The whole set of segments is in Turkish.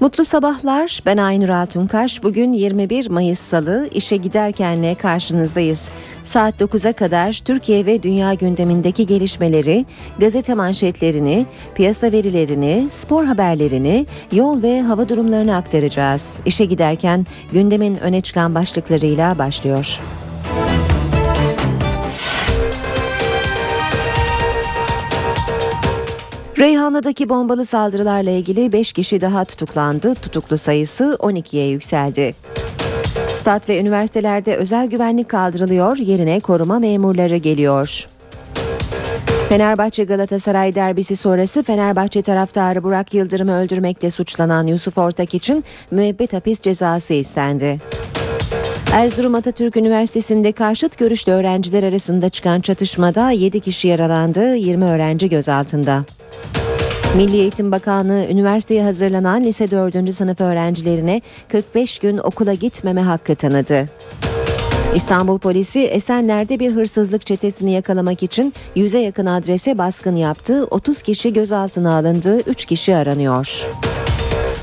Mutlu sabahlar. Ben Aynur Altunkaş. Bugün 21 Mayıs Salı işe giderkenle karşınızdayız. Saat 9'a kadar Türkiye ve dünya gündemindeki gelişmeleri, gazete manşetlerini, piyasa verilerini, spor haberlerini, yol ve hava durumlarını aktaracağız. İşe giderken gündemin öne çıkan başlıklarıyla başlıyor. Reyhanlı'daki bombalı saldırılarla ilgili 5 kişi daha tutuklandı. Tutuklu sayısı 12'ye yükseldi. Stat ve üniversitelerde özel güvenlik kaldırılıyor, yerine koruma memurları geliyor. Fenerbahçe Galatasaray derbisi sonrası Fenerbahçe taraftarı Burak Yıldırım'ı öldürmekle suçlanan Yusuf Ortak için müebbet hapis cezası istendi. Erzurum Atatürk Üniversitesi'nde karşıt görüşlü öğrenciler arasında çıkan çatışmada 7 kişi yaralandı, 20 öğrenci gözaltında. Milli Eğitim Bakanlığı üniversiteye hazırlanan lise 4. sınıf öğrencilerine 45 gün okula gitmeme hakkı tanıdı. İstanbul polisi Esenler'de bir hırsızlık çetesini yakalamak için yüze yakın adrese baskın yaptı. 30 kişi gözaltına alındı, 3 kişi aranıyor.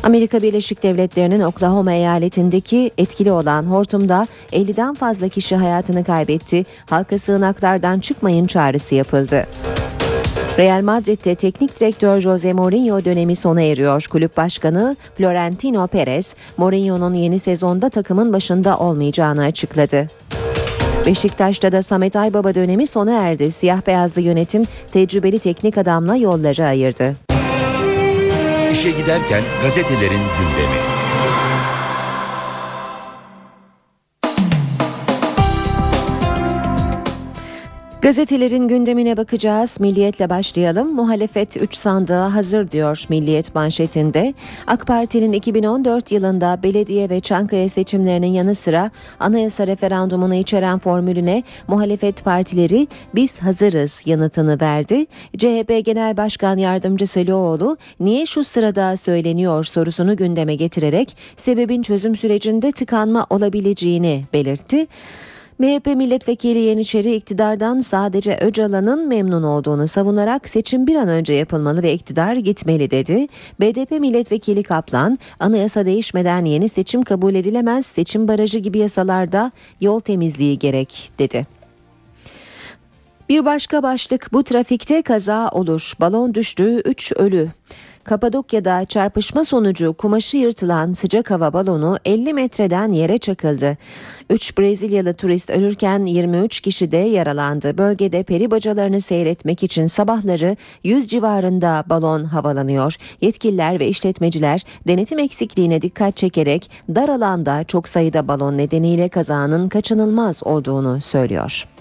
Amerika Birleşik Devletleri'nin Oklahoma eyaletindeki etkili olan hortumda 50'den fazla kişi hayatını kaybetti. Halka sığınaklardan çıkmayın çağrısı yapıldı. Real Madrid'de teknik direktör Jose Mourinho dönemi sona eriyor. Kulüp başkanı Florentino Perez, Mourinho'nun yeni sezonda takımın başında olmayacağını açıkladı. Beşiktaş'ta da Samet Aybaba dönemi sona erdi. Siyah beyazlı yönetim tecrübeli teknik adamla yolları ayırdı. İşe giderken gazetelerin gündemi. Gazetelerin gündemine bakacağız. Milliyetle başlayalım. Muhalefet 3 sandığa hazır diyor Milliyet manşetinde. AK Parti'nin 2014 yılında belediye ve Çankaya seçimlerinin yanı sıra anayasa referandumunu içeren formülüne muhalefet partileri biz hazırız yanıtını verdi. CHP Genel Başkan Yardımcısı Loğlu niye şu sırada söyleniyor sorusunu gündeme getirerek sebebin çözüm sürecinde tıkanma olabileceğini belirtti. MHP milletvekili Yeniçeri iktidardan sadece Öcalan'ın memnun olduğunu savunarak seçim bir an önce yapılmalı ve iktidar gitmeli dedi. BDP milletvekili Kaplan anayasa değişmeden yeni seçim kabul edilemez seçim barajı gibi yasalarda yol temizliği gerek dedi. Bir başka başlık bu trafikte kaza olur. Balon düştü 3 ölü. Kapadokya'da çarpışma sonucu kumaşı yırtılan sıcak hava balonu 50 metreden yere çakıldı. 3 Brezilyalı turist ölürken 23 kişi de yaralandı. Bölgede peri bacalarını seyretmek için sabahları 100 civarında balon havalanıyor. Yetkililer ve işletmeciler denetim eksikliğine dikkat çekerek dar alanda çok sayıda balon nedeniyle kazanın kaçınılmaz olduğunu söylüyor.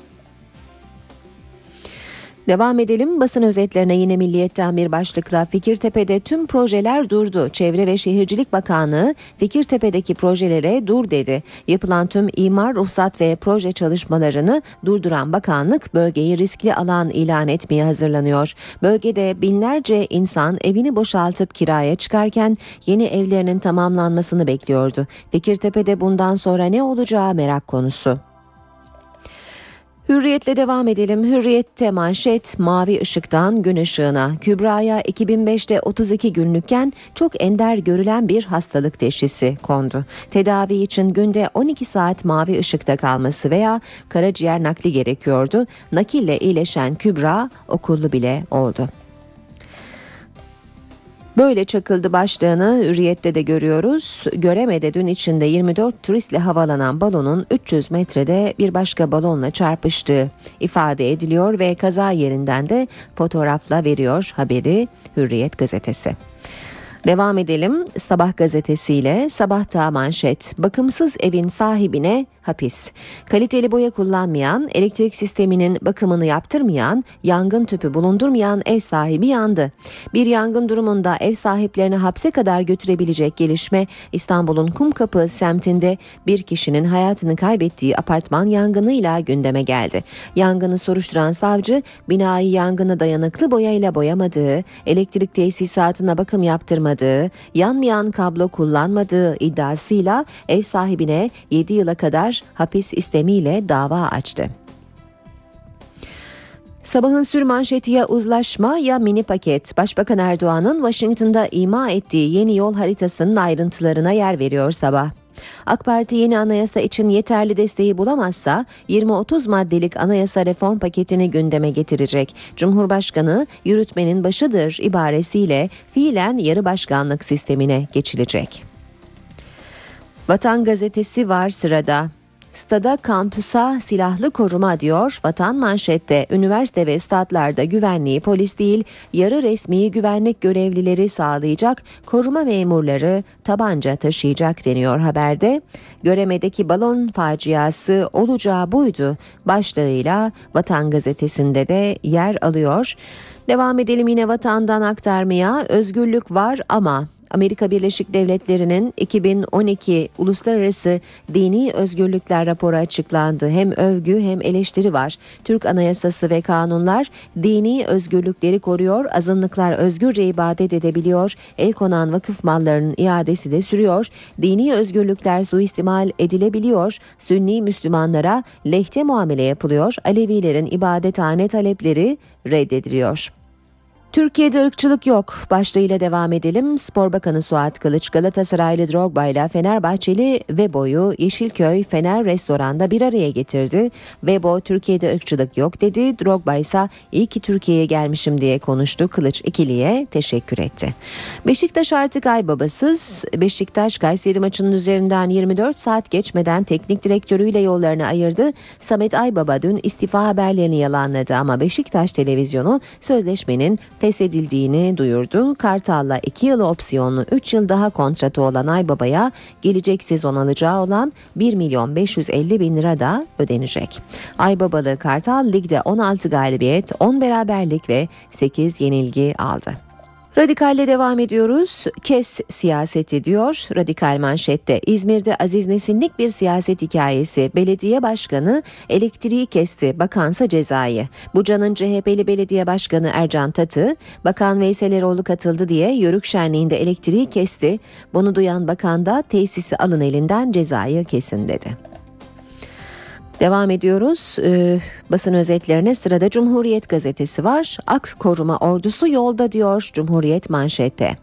Devam edelim basın özetlerine yine Milliyet'ten bir başlıkla Fikirtepe'de tüm projeler durdu. Çevre ve Şehircilik Bakanlığı Fikirtepe'deki projelere dur dedi. Yapılan tüm imar, ruhsat ve proje çalışmalarını durduran bakanlık bölgeyi riskli alan ilan etmeye hazırlanıyor. Bölgede binlerce insan evini boşaltıp kiraya çıkarken yeni evlerinin tamamlanmasını bekliyordu. Fikirtepe'de bundan sonra ne olacağı merak konusu. Hürriyetle devam edelim. Hürriyette manşet mavi ışıktan gün ışığına. Kübra'ya 2005'te 32 günlükken çok ender görülen bir hastalık teşhisi kondu. Tedavi için günde 12 saat mavi ışıkta kalması veya karaciğer nakli gerekiyordu. Nakille iyileşen Kübra okullu bile oldu. Böyle çakıldı başlığını Hürriyet'te de görüyoruz. Göremede dün içinde 24 turistle havalanan balonun 300 metrede bir başka balonla çarpıştığı ifade ediliyor ve kaza yerinden de fotoğrafla veriyor haberi Hürriyet gazetesi. Devam edelim Sabah gazetesiyle Sabahta manşet bakımsız evin sahibine hapis. Kaliteli boya kullanmayan, elektrik sisteminin bakımını yaptırmayan, yangın tüpü bulundurmayan ev sahibi yandı. Bir yangın durumunda ev sahiplerini hapse kadar götürebilecek gelişme İstanbul'un Kumkapı semtinde bir kişinin hayatını kaybettiği apartman yangınıyla gündeme geldi. Yangını soruşturan savcı binayı yangına dayanıklı boyayla boyamadığı, elektrik tesisatına bakım yaptırmadığı, yanmayan kablo kullanmadığı iddiasıyla ev sahibine 7 yıla kadar hapis istemiyle dava açtı. Sabahın sür manşeti ya uzlaşma ya mini paket. Başbakan Erdoğan'ın Washington'da ima ettiği yeni yol haritasının ayrıntılarına yer veriyor sabah. AK Parti yeni anayasa için yeterli desteği bulamazsa 20-30 maddelik anayasa reform paketini gündeme getirecek. Cumhurbaşkanı yürütmenin başıdır ibaresiyle fiilen yarı başkanlık sistemine geçilecek. Vatan gazetesi var sırada. Stada kampusa silahlı koruma diyor. Vatan manşette üniversite ve statlarda güvenliği polis değil yarı resmi güvenlik görevlileri sağlayacak koruma memurları tabanca taşıyacak deniyor haberde. Göremedeki balon faciası olacağı buydu başlığıyla Vatan gazetesinde de yer alıyor. Devam edelim yine vatandan aktarmaya özgürlük var ama Amerika Birleşik Devletleri'nin 2012 Uluslararası Dini Özgürlükler raporu açıklandı. Hem övgü hem eleştiri var. Türk Anayasası ve kanunlar dini özgürlükleri koruyor, azınlıklar özgürce ibadet edebiliyor, el konan vakıf mallarının iadesi de sürüyor, dini özgürlükler suistimal edilebiliyor, Sünni Müslümanlara lehte muamele yapılıyor, Alevilerin ibadethane talepleri reddediliyor. Türkiye'de ırkçılık yok başlığıyla devam edelim. Spor Bakanı Suat Kılıç Galatasaraylı Drogba ile Fenerbahçeli Vebo'yu Yeşilköy Fener Restoran'da bir araya getirdi. Vebo Türkiye'de ırkçılık yok dedi. Drogba ise iyi ki Türkiye'ye gelmişim diye konuştu. Kılıç ikiliye teşekkür etti. Beşiktaş artık ay babasız. Beşiktaş Kayseri maçının üzerinden 24 saat geçmeden teknik direktörüyle yollarını ayırdı. Samet Aybaba dün istifa haberlerini yalanladı ama Beşiktaş televizyonu sözleşmenin feshedildiğini duyurdu. Kartal'la 2 yıl opsiyonlu 3 yıl daha kontratı olan Aybaba'ya gelecek sezon alacağı olan 1 milyon 550 bin lira da ödenecek. Aybabalı Kartal ligde 16 galibiyet, 10 beraberlik ve 8 yenilgi aldı. Radikalle devam ediyoruz. Kes siyaseti diyor radikal manşette. İzmir'de Aziz Nesinlik bir siyaset hikayesi. Belediye başkanı elektriği kesti. Bakansa cezayı. Buca'nın CHP'li belediye başkanı Ercan Tatı, Bakan Veysel Eroğlu katıldı diye Yörük Şenliği'nde elektriği kesti. Bunu duyan bakan da tesisi alın elinden cezayı kesin dedi. Devam ediyoruz. Ee, basın özetlerine sırada Cumhuriyet gazetesi var. Ak koruma ordusu yolda diyor Cumhuriyet manşette.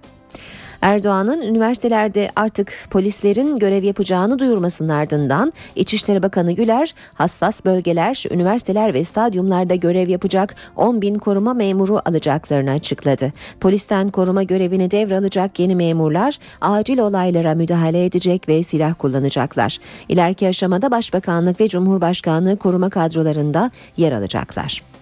Erdoğan'ın üniversitelerde artık polislerin görev yapacağını duyurmasının ardından İçişleri Bakanı Güler hassas bölgeler, üniversiteler ve stadyumlarda görev yapacak 10 bin koruma memuru alacaklarını açıkladı. Polisten koruma görevini devralacak yeni memurlar acil olaylara müdahale edecek ve silah kullanacaklar. İleriki aşamada Başbakanlık ve Cumhurbaşkanlığı koruma kadrolarında yer alacaklar.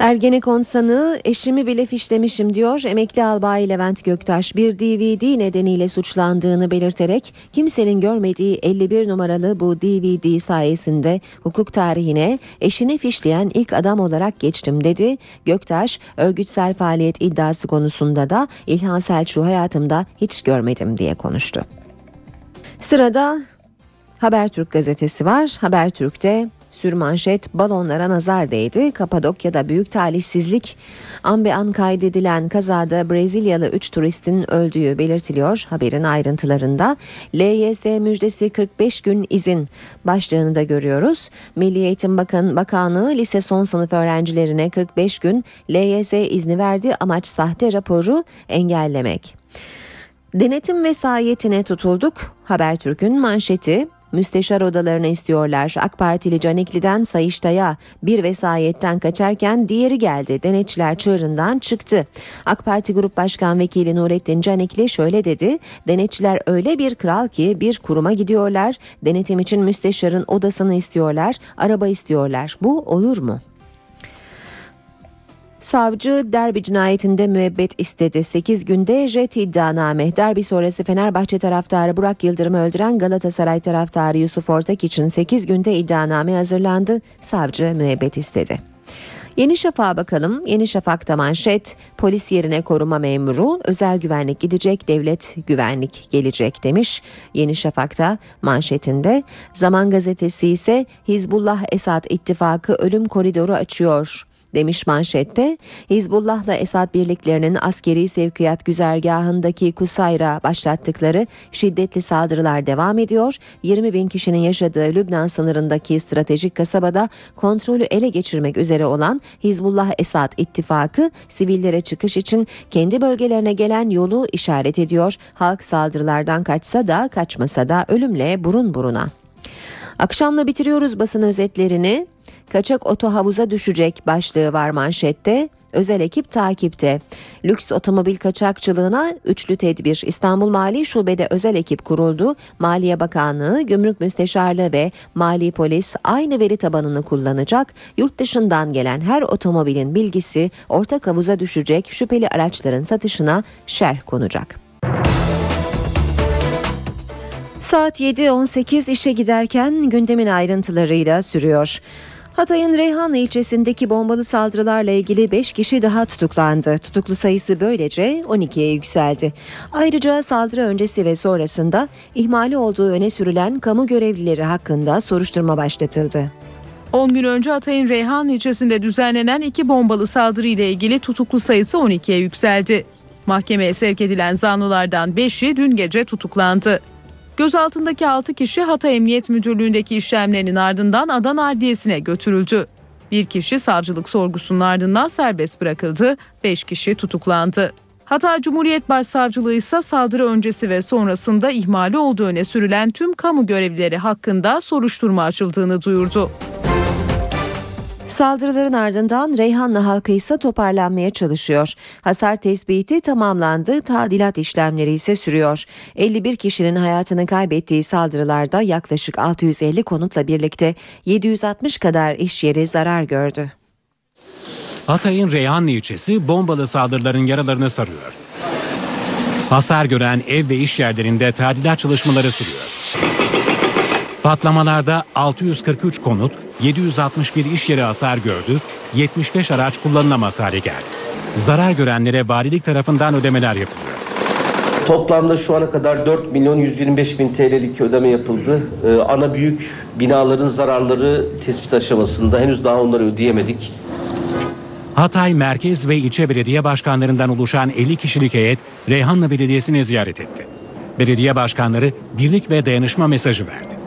Ergenekon sanığı eşimi bile fişlemişim diyor. Emekli albay Levent Göktaş bir DVD nedeniyle suçlandığını belirterek kimsenin görmediği 51 numaralı bu DVD sayesinde hukuk tarihine eşini fişleyen ilk adam olarak geçtim dedi. Göktaş örgütsel faaliyet iddiası konusunda da İlhan Selçuk'u hayatımda hiç görmedim diye konuştu. Sırada Habertürk gazetesi var. Habertürk'te Sürmanşet balonlara nazar değdi. Kapadokya'da büyük talihsizlik an an kaydedilen kazada Brezilyalı 3 turistin öldüğü belirtiliyor haberin ayrıntılarında. LYS müjdesi 45 gün izin başlığını da görüyoruz. Milli Eğitim Bakan Bakanlığı lise son sınıf öğrencilerine 45 gün LYS izni verdi. Amaç sahte raporu engellemek. Denetim vesayetine tutulduk. Habertürk'ün manşeti Müsteşar odalarını istiyorlar. AK Partili Canikli'den Sayıştay'a bir vesayetten kaçarken diğeri geldi. Denetçiler çığırından çıktı. AK Parti Grup Başkan Vekili Nurettin Canikli şöyle dedi. Denetçiler öyle bir kral ki bir kuruma gidiyorlar. Denetim için müsteşarın odasını istiyorlar. Araba istiyorlar. Bu olur mu? Savcı derbi cinayetinde müebbet istedi. 8 günde jet iddianame. Derbi sonrası Fenerbahçe taraftarı Burak Yıldırım'ı öldüren Galatasaray taraftarı Yusuf Ortak için 8 günde iddianame hazırlandı. Savcı müebbet istedi. Yeni Şafak'a bakalım. Yeni Şafak'ta manşet polis yerine koruma memuru özel güvenlik gidecek devlet güvenlik gelecek demiş. Yeni Şafak'ta manşetinde Zaman Gazetesi ise Hizbullah Esad ittifakı ölüm koridoru açıyor demiş manşette. Hizbullah'la Esad birliklerinin askeri sevkiyat güzergahındaki Kusayra başlattıkları şiddetli saldırılar devam ediyor. 20 bin kişinin yaşadığı Lübnan sınırındaki stratejik kasabada kontrolü ele geçirmek üzere olan Hizbullah Esad ittifakı sivillere çıkış için kendi bölgelerine gelen yolu işaret ediyor. Halk saldırılardan kaçsa da kaçmasa da ölümle burun buruna. Akşamla bitiriyoruz basın özetlerini. Kaçak oto havuza düşecek başlığı var manşette. Özel ekip takipte. Lüks otomobil kaçakçılığına üçlü tedbir. İstanbul Mali Şube'de özel ekip kuruldu. Maliye Bakanlığı, Gümrük Müsteşarlığı ve Mali Polis aynı veri tabanını kullanacak. Yurt dışından gelen her otomobilin bilgisi ortak havuza düşecek. Şüpheli araçların satışına şerh konacak. Saat 7.18 işe giderken gündemin ayrıntılarıyla sürüyor. Hatay'ın Reyhanlı ilçesindeki bombalı saldırılarla ilgili 5 kişi daha tutuklandı. Tutuklu sayısı böylece 12'ye yükseldi. Ayrıca saldırı öncesi ve sonrasında ihmali olduğu öne sürülen kamu görevlileri hakkında soruşturma başlatıldı. 10 gün önce Hatay'ın Reyhan ilçesinde düzenlenen iki bombalı saldırı ile ilgili tutuklu sayısı 12'ye yükseldi. Mahkemeye sevk edilen zanlılardan 5'i dün gece tutuklandı. Gözaltındaki 6 kişi Hatay Emniyet Müdürlüğü'ndeki işlemlerinin ardından Adana Adliyesi'ne götürüldü. Bir kişi savcılık sorgusunun ardından serbest bırakıldı, 5 kişi tutuklandı. Hatay Cumhuriyet Başsavcılığı ise saldırı öncesi ve sonrasında ihmali olduğu öne sürülen tüm kamu görevlileri hakkında soruşturma açıldığını duyurdu. Saldırıların ardından Reyhanlı halkı ise toparlanmaya çalışıyor. Hasar tespiti tamamlandı, tadilat işlemleri ise sürüyor. 51 kişinin hayatını kaybettiği saldırılarda yaklaşık 650 konutla birlikte 760 kadar iş yeri zarar gördü. Hatay'ın Reyhanlı ilçesi bombalı saldırıların yaralarını sarıyor. Hasar gören ev ve iş yerlerinde tadilat çalışmaları sürüyor. Patlamalarda 643 konut, 761 iş yeri hasar gördü, 75 araç kullanılamaz hale geldi. Zarar görenlere valilik tarafından ödemeler yapılıyor. Toplamda şu ana kadar 4 milyon 125 bin TL'lik ödeme yapıldı. Ee, ana büyük binaların zararları tespit aşamasında henüz daha onları ödeyemedik. Hatay merkez ve ilçe belediye başkanlarından oluşan 50 kişilik heyet Reyhanlı Belediyesi'ni ziyaret etti. Belediye başkanları birlik ve dayanışma mesajı verdi.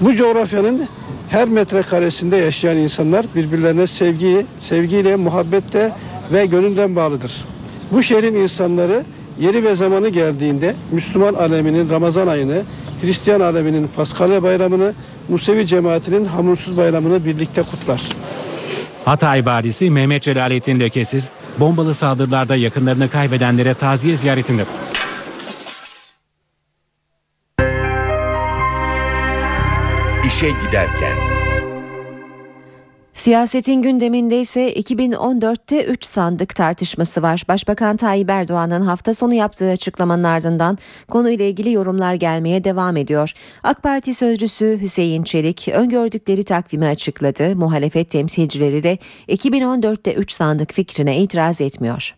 Bu coğrafyanın her metrekaresinde yaşayan insanlar birbirlerine sevgiyi, sevgiyle, muhabbetle ve gönülden bağlıdır. Bu şehrin insanları yeri ve zamanı geldiğinde Müslüman aleminin Ramazan ayını, Hristiyan aleminin Paskalya bayramını, Musevi cemaatinin Hamursuz bayramını birlikte kutlar. Hatay valisi Mehmet Celalettin Lekesiz, bombalı saldırılarda yakınlarını kaybedenlere taziye ziyaretinde bulundu. İşe giderken Siyasetin gündeminde ise 2014'te 3 sandık tartışması var. Başbakan Tayyip Erdoğan'ın hafta sonu yaptığı açıklamanın ardından konuyla ilgili yorumlar gelmeye devam ediyor. AK Parti sözcüsü Hüseyin Çelik öngördükleri takvimi açıkladı. Muhalefet temsilcileri de 2014'te 3 sandık fikrine itiraz etmiyor.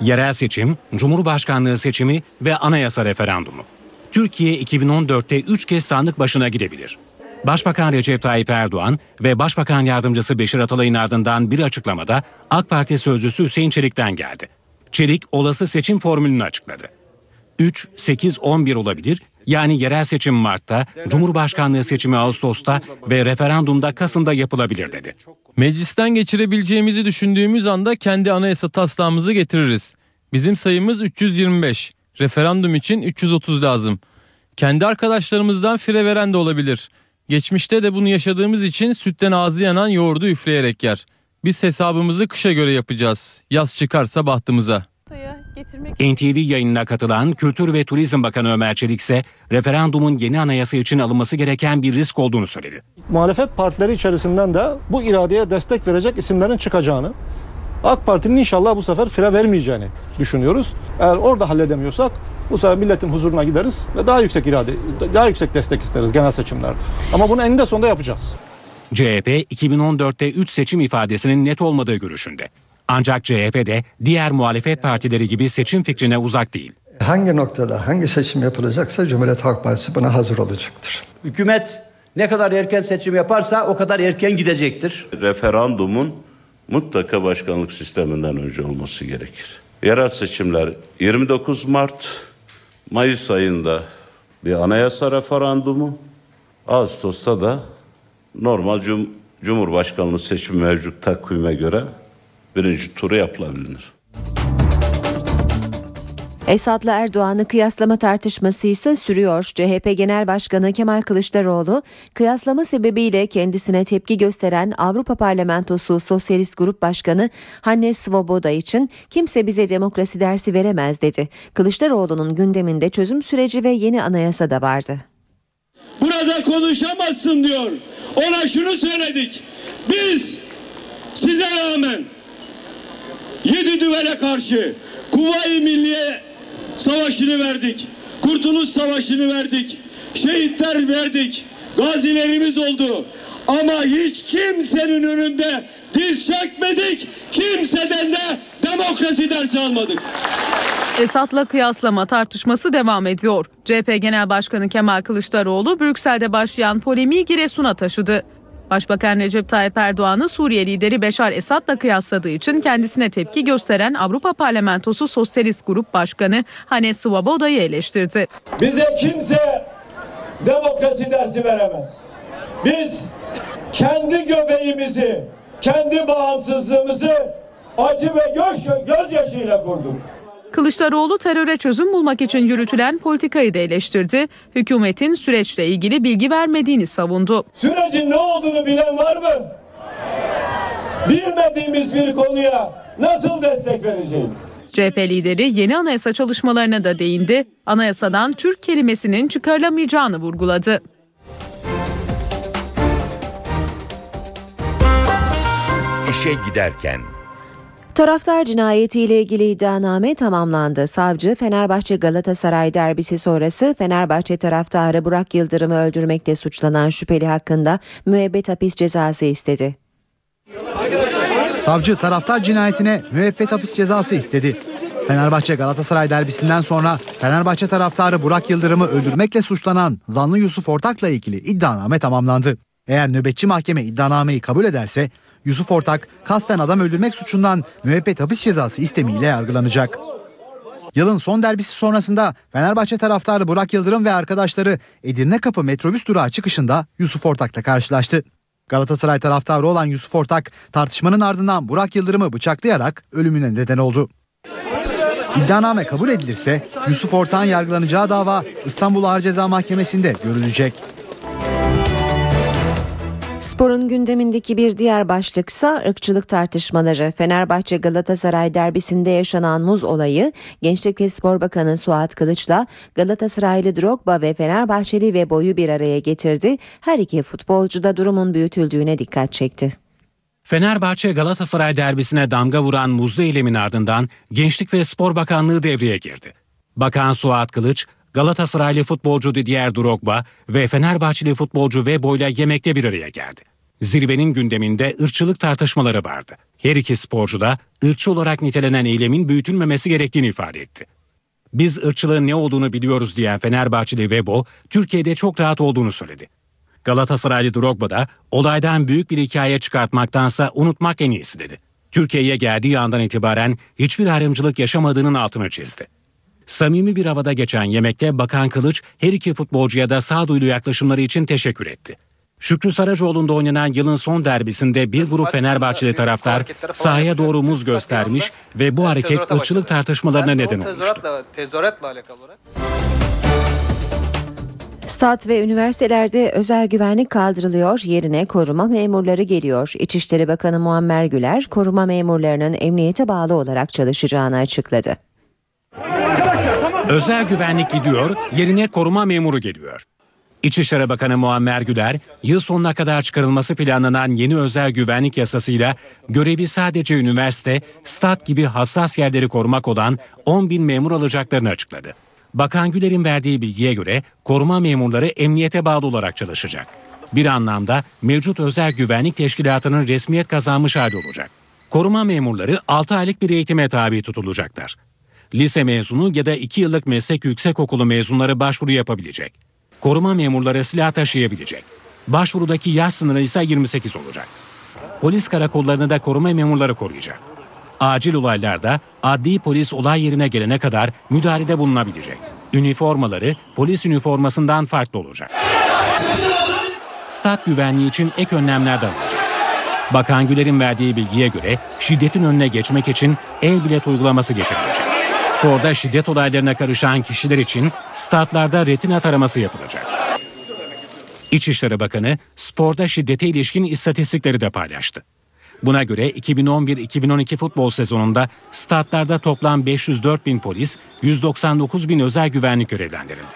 Yerel seçim, Cumhurbaşkanlığı seçimi ve anayasa referandumu. Türkiye 2014'te 3 kez sandık başına gidebilir. Başbakan Recep Tayyip Erdoğan ve Başbakan Yardımcısı Beşir Atalay'ın ardından bir açıklamada AK Parti sözcüsü Hüseyin Çelik'ten geldi. Çelik olası seçim formülünü açıkladı. 3, 8, 11 olabilir. Yani yerel seçim Mart'ta, Cumhurbaşkanlığı seçimi Ağustos'ta ve referandumda Kasım'da yapılabilir dedi. Meclisten geçirebileceğimizi düşündüğümüz anda kendi anayasa taslağımızı getiririz. Bizim sayımız 325. Referandum için 330 lazım. Kendi arkadaşlarımızdan fire veren de olabilir. Geçmişte de bunu yaşadığımız için sütten ağzı yanan yoğurdu üfleyerek yer. Biz hesabımızı kışa göre yapacağız. Yaz çıkarsa bahtımıza. NTV yayınına katılan Kültür ve Turizm Bakanı Ömer Çelik ise referandumun yeni anayasa için alınması gereken bir risk olduğunu söyledi. Muhalefet partileri içerisinden de bu iradeye destek verecek isimlerin çıkacağını AK Parti'nin inşallah bu sefer fire vermeyeceğini düşünüyoruz. Eğer orada halledemiyorsak bu sefer milletin huzuruna gideriz ve daha yüksek irade, daha yüksek destek isteriz genel seçimlerde. Ama bunu eninde sonunda yapacağız. CHP 2014'te 3 seçim ifadesinin net olmadığı görüşünde. Ancak CHP de diğer muhalefet partileri gibi seçim fikrine uzak değil. Hangi noktada hangi seçim yapılacaksa Cumhuriyet Halk Partisi buna hazır olacaktır. Hükümet ne kadar erken seçim yaparsa o kadar erken gidecektir. Referandumun mutlaka başkanlık sisteminden önce olması gerekir. Yerel seçimler 29 Mart, Mayıs ayında bir anayasa referandumu, Ağustos'ta da normal cum Cumhurbaşkanlığı seçimi mevcut takvime göre birinci turu yapılabilir. Esad'la Erdoğan'ı kıyaslama tartışması ise sürüyor. CHP Genel Başkanı Kemal Kılıçdaroğlu, kıyaslama sebebiyle kendisine tepki gösteren Avrupa Parlamentosu Sosyalist Grup Başkanı Hannes Svoboda için kimse bize demokrasi dersi veremez dedi. Kılıçdaroğlu'nun gündeminde çözüm süreci ve yeni anayasa da vardı. Burada konuşamazsın diyor. Ona şunu söyledik. Biz size rağmen yedi düvele karşı Kuvayi Milliye Savaşı'nı verdik. Kurtuluş Savaşı'nı verdik. Şehitler verdik. Gazilerimiz oldu. Ama hiç kimsenin önünde diz çökmedik. Kimseden de demokrasi dersi almadık. Esad'la kıyaslama tartışması devam ediyor. CHP Genel Başkanı Kemal Kılıçdaroğlu Brüksel'de başlayan polemiği Giresun'a taşıdı. Başbakan Recep Tayyip Erdoğan'ı Suriye lideri Beşar Esad'la kıyasladığı için kendisine tepki gösteren Avrupa Parlamentosu Sosyalist Grup Başkanı Hannes Svoboda'yı eleştirdi. Bize kimse demokrasi dersi veremez. Biz kendi göbeğimizi, kendi bağımsızlığımızı acı ve göz, gözyaşıyla kurduk. Kılıçdaroğlu teröre çözüm bulmak için yürütülen politikayı da eleştirdi. Hükümetin süreçle ilgili bilgi vermediğini savundu. Sürecin ne olduğunu bilen var mı? Bilmediğimiz bir konuya nasıl destek vereceğiz? CHP lideri yeni anayasa çalışmalarına da değindi. Anayasadan Türk kelimesinin çıkarılamayacağını vurguladı. İşe giderken Taraftar cinayetiyle ilgili iddianame tamamlandı. Savcı Fenerbahçe Galatasaray derbisi sonrası Fenerbahçe taraftarı Burak Yıldırım'ı öldürmekle suçlanan şüpheli hakkında müebbet hapis cezası istedi. Savcı taraftar cinayetine müebbet hapis cezası istedi. Fenerbahçe Galatasaray derbisinden sonra Fenerbahçe taraftarı Burak Yıldırım'ı öldürmekle suçlanan zanlı Yusuf Ortak'la ilgili iddianame tamamlandı. Eğer nöbetçi mahkeme iddianameyi kabul ederse Yusuf Ortak kasten adam öldürmek suçundan müebbet hapis cezası istemiyle yargılanacak. Yılın son derbisi sonrasında Fenerbahçe taraftarı Burak Yıldırım ve arkadaşları Edirne Kapı metrobüs durağı çıkışında Yusuf Ortak'la karşılaştı. Galatasaray taraftarı olan Yusuf Ortak tartışmanın ardından Burak Yıldırım'ı bıçaklayarak ölümüne neden oldu. İddianame kabul edilirse Yusuf Ortak'ın yargılanacağı dava İstanbul Ağır Ceza Mahkemesi'nde görülecek. Sporun gündemindeki bir diğer başlıksa ırkçılık tartışmaları. Fenerbahçe Galatasaray derbisinde yaşanan muz olayı Gençlik ve Spor Bakanı Suat Kılıç'la Galatasaraylı Drogba ve Fenerbahçeli ve boyu bir araya getirdi. Her iki futbolcu da durumun büyütüldüğüne dikkat çekti. Fenerbahçe Galatasaray derbisine damga vuran muzlu eylemin ardından Gençlik ve Spor Bakanlığı devreye girdi. Bakan Suat Kılıç, Galatasaraylı futbolcu Didier Drogba ve Fenerbahçeli futbolcu Vebo'yla yemekte bir araya geldi. Zirvenin gündeminde ırkçılık tartışmaları vardı. Her iki sporcu da ırkçı olarak nitelenen eylemin büyütülmemesi gerektiğini ifade etti. Biz ırkçılığın ne olduğunu biliyoruz diyen Fenerbahçeli Vebo, Türkiye'de çok rahat olduğunu söyledi. Galatasaraylı Drogba da olaydan büyük bir hikaye çıkartmaktansa unutmak en iyisi dedi. Türkiye'ye geldiği andan itibaren hiçbir ayrımcılık yaşamadığının altını çizdi. Samimi bir havada geçen yemekte Bakan Kılıç her iki futbolcuya da sağduyulu yaklaşımları için teşekkür etti. Şükrü Saracoğlu'nda oynanan yılın son derbisinde bir grup Fenerbahçeli taraftar sahaya doğru muz göstermiş ve bu hareket ırkçılık tartışmalarına neden olmuştu. Stat ve üniversitelerde özel güvenlik kaldırılıyor, yerine koruma memurları geliyor. İçişleri Bakanı Muammer Güler, koruma memurlarının emniyete bağlı olarak çalışacağını açıkladı. Özel güvenlik gidiyor, yerine koruma memuru geliyor. İçişleri Bakanı Muammer Güler, yıl sonuna kadar çıkarılması planlanan yeni özel güvenlik yasasıyla görevi sadece üniversite, stat gibi hassas yerleri korumak olan 10 bin memur alacaklarını açıkladı. Bakan Güler'in verdiği bilgiye göre koruma memurları emniyete bağlı olarak çalışacak. Bir anlamda mevcut özel güvenlik teşkilatının resmiyet kazanmış hali olacak. Koruma memurları 6 aylık bir eğitime tabi tutulacaklar. Lise mezunu ya da 2 yıllık meslek yüksekokulu mezunları başvuru yapabilecek. Koruma memurları silah taşıyabilecek. Başvurudaki yaş sınırı ise 28 olacak. Polis karakollarını da koruma memurları koruyacak. Acil olaylarda adli polis olay yerine gelene kadar müdahalede bulunabilecek. Üniformaları polis üniformasından farklı olacak. Stat güvenliği için ek önlemler de alınacak. Bakan Güler'in verdiği bilgiye göre şiddetin önüne geçmek için e-bilet uygulaması getirilecek. Sporda şiddet olaylarına karışan kişiler için statlarda retina taraması yapılacak. İçişleri Bakanı sporda şiddete ilişkin istatistikleri de paylaştı. Buna göre 2011-2012 futbol sezonunda statlarda toplam 504 bin polis, 199 bin özel güvenlik görevlendirildi.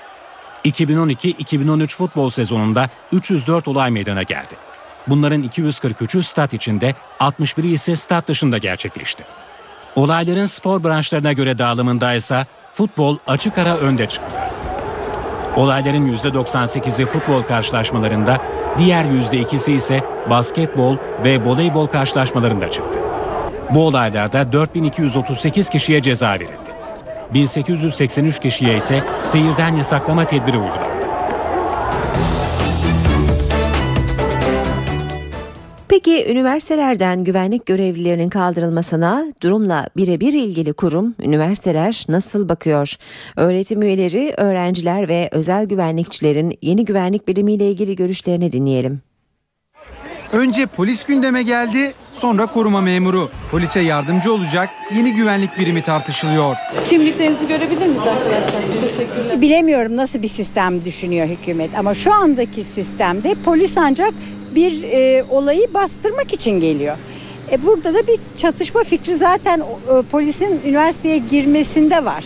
2012-2013 futbol sezonunda 304 olay meydana geldi. Bunların 243'ü stat içinde, 61'i ise stat dışında gerçekleşti. Olayların spor branşlarına göre dağılımında ise futbol açık ara önde çıkıyor. Olayların %98'i futbol karşılaşmalarında, diğer %2'si ise basketbol ve voleybol karşılaşmalarında çıktı. Bu olaylarda 4238 kişiye ceza verildi. 1883 kişiye ise seyirden yasaklama tedbiri uygulandı. Peki üniversitelerden güvenlik görevlilerinin kaldırılmasına durumla birebir ilgili kurum üniversiteler nasıl bakıyor? Öğretim üyeleri, öğrenciler ve özel güvenlikçilerin yeni güvenlik birimiyle ilgili görüşlerini dinleyelim. Önce polis gündeme geldi, sonra koruma memuru. Polise yardımcı olacak yeni güvenlik birimi tartışılıyor. Kimliklerinizi görebilir miyiz arkadaşlar? Teşekkürler. Bilemiyorum nasıl bir sistem düşünüyor hükümet ama şu andaki sistemde polis ancak bir e, olayı bastırmak için geliyor. E, burada da bir çatışma fikri zaten e, polisin üniversiteye girmesinde var.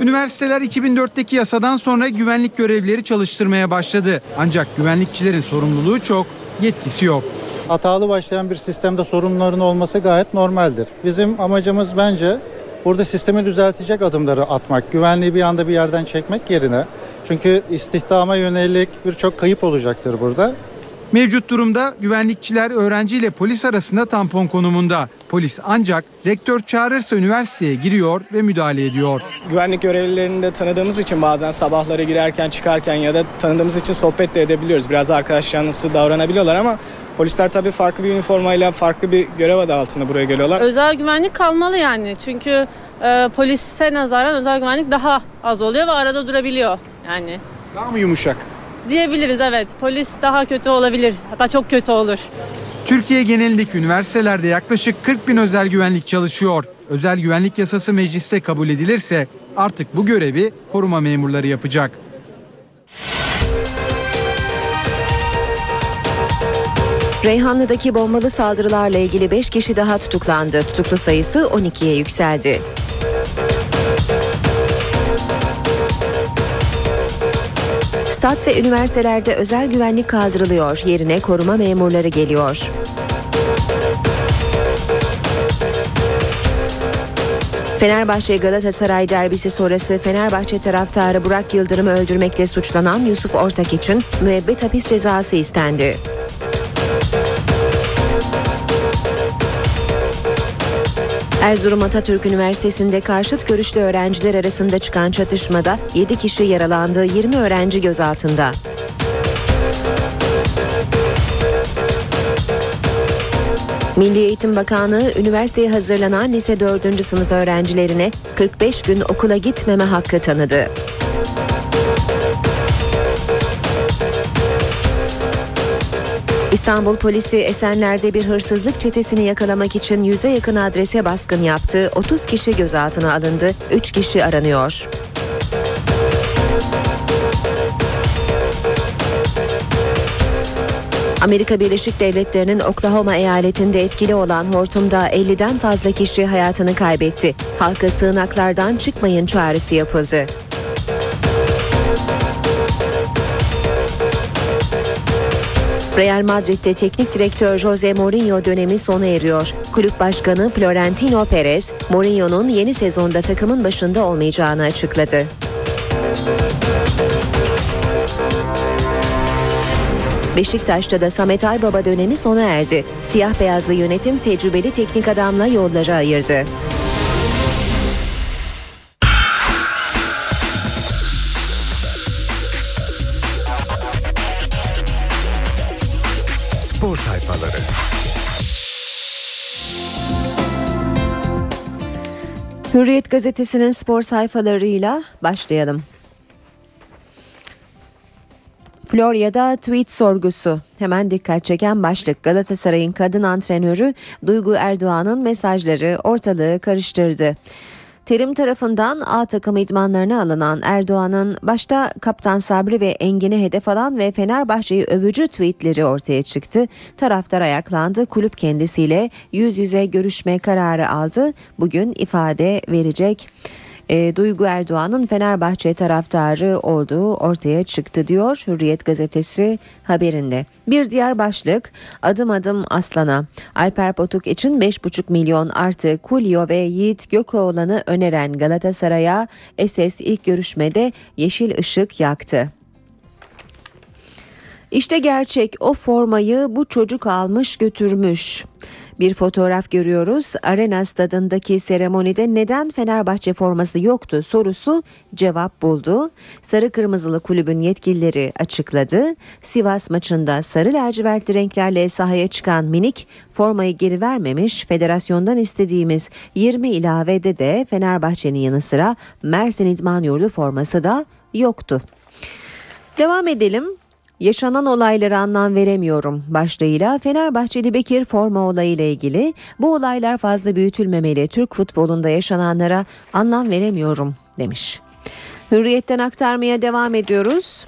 Üniversiteler 2004'teki yasadan sonra güvenlik görevlileri çalıştırmaya başladı. Ancak güvenlikçilerin sorumluluğu çok, yetkisi yok. Hatalı başlayan bir sistemde sorunların olması gayet normaldir. Bizim amacımız bence burada sistemi düzeltecek adımları atmak. Güvenliği bir anda bir yerden çekmek yerine. Çünkü istihdama yönelik birçok kayıp olacaktır burada. Mevcut durumda güvenlikçiler öğrenci ile polis arasında tampon konumunda. Polis ancak rektör çağırırsa üniversiteye giriyor ve müdahale ediyor. Güvenlik görevlilerini de tanıdığımız için bazen sabahları girerken çıkarken ya da tanıdığımız için sohbet de edebiliyoruz. Biraz arkadaş yanlısı davranabiliyorlar ama polisler tabii farklı bir üniformayla farklı bir görev adı altında buraya geliyorlar. Özel güvenlik kalmalı yani çünkü e, polise nazaran özel güvenlik daha az oluyor ve arada durabiliyor yani. Daha mı yumuşak? Diyebiliriz evet. Polis daha kötü olabilir. Hatta çok kötü olur. Türkiye genelindeki üniversitelerde yaklaşık 40 bin özel güvenlik çalışıyor. Özel güvenlik yasası mecliste kabul edilirse artık bu görevi koruma memurları yapacak. Reyhanlı'daki bombalı saldırılarla ilgili 5 kişi daha tutuklandı. Tutuklu sayısı 12'ye yükseldi. Stat ve üniversitelerde özel güvenlik kaldırılıyor. Yerine koruma memurları geliyor. Fenerbahçe Galatasaray derbisi sonrası Fenerbahçe taraftarı Burak Yıldırım'ı öldürmekle suçlanan Yusuf Ortak için müebbet hapis cezası istendi. Erzurum Atatürk Üniversitesi'nde karşıt görüşlü öğrenciler arasında çıkan çatışmada 7 kişi yaralandı, 20 öğrenci gözaltında. Milli Eğitim Bakanlığı üniversiteye hazırlanan lise 4. sınıf öğrencilerine 45 gün okula gitmeme hakkı tanıdı. İstanbul polisi Esenler'de bir hırsızlık çetesini yakalamak için yüze yakın adrese baskın yaptı. 30 kişi gözaltına alındı, 3 kişi aranıyor. Amerika Birleşik Devletleri'nin Oklahoma eyaletinde etkili olan hortumda 50'den fazla kişi hayatını kaybetti. Halka sığınaklardan çıkmayın çağrısı yapıldı. Real Madrid'de teknik direktör Jose Mourinho dönemi sona eriyor. Kulüp başkanı Florentino Perez, Mourinho'nun yeni sezonda takımın başında olmayacağını açıkladı. Beşiktaş'ta da Samet Aybaba dönemi sona erdi. Siyah beyazlı yönetim tecrübeli teknik adamla yolları ayırdı. Hürriyet gazetesinin spor sayfalarıyla başlayalım. Florya'da tweet sorgusu. Hemen dikkat çeken başlık Galatasaray'ın kadın antrenörü Duygu Erdoğan'ın mesajları ortalığı karıştırdı. Terim tarafından A takım idmanlarına alınan Erdoğan'ın başta Kaptan Sabri ve Engin'i hedef alan ve Fenerbahçe'yi övücü tweetleri ortaya çıktı. Taraftar ayaklandı. Kulüp kendisiyle yüz yüze görüşme kararı aldı. Bugün ifade verecek e, Duygu Erdoğan'ın Fenerbahçe taraftarı olduğu ortaya çıktı diyor Hürriyet gazetesi haberinde. Bir diğer başlık adım adım aslana. Alper Potuk için 5,5 milyon artı Kulio ve Yiğit Gökoğlan'ı öneren Galatasaray'a SS ilk görüşmede yeşil ışık yaktı. İşte gerçek o formayı bu çocuk almış götürmüş. Bir fotoğraf görüyoruz. Arena stadındaki seremonide neden Fenerbahçe forması yoktu sorusu cevap buldu. Sarı Kırmızılı kulübün yetkilileri açıkladı. Sivas maçında sarı lacivertli renklerle sahaya çıkan Minik formayı geri vermemiş. Federasyondan istediğimiz 20 ilavede de Fenerbahçe'nin yanı sıra Mersin İdman Yurdu forması da yoktu. Devam edelim. Yaşanan olaylara anlam veremiyorum başlığıyla Fenerbahçeli Bekir forma olayıyla ilgili bu olaylar fazla büyütülmemeli Türk futbolunda yaşananlara anlam veremiyorum demiş. Hürriyetten aktarmaya devam ediyoruz.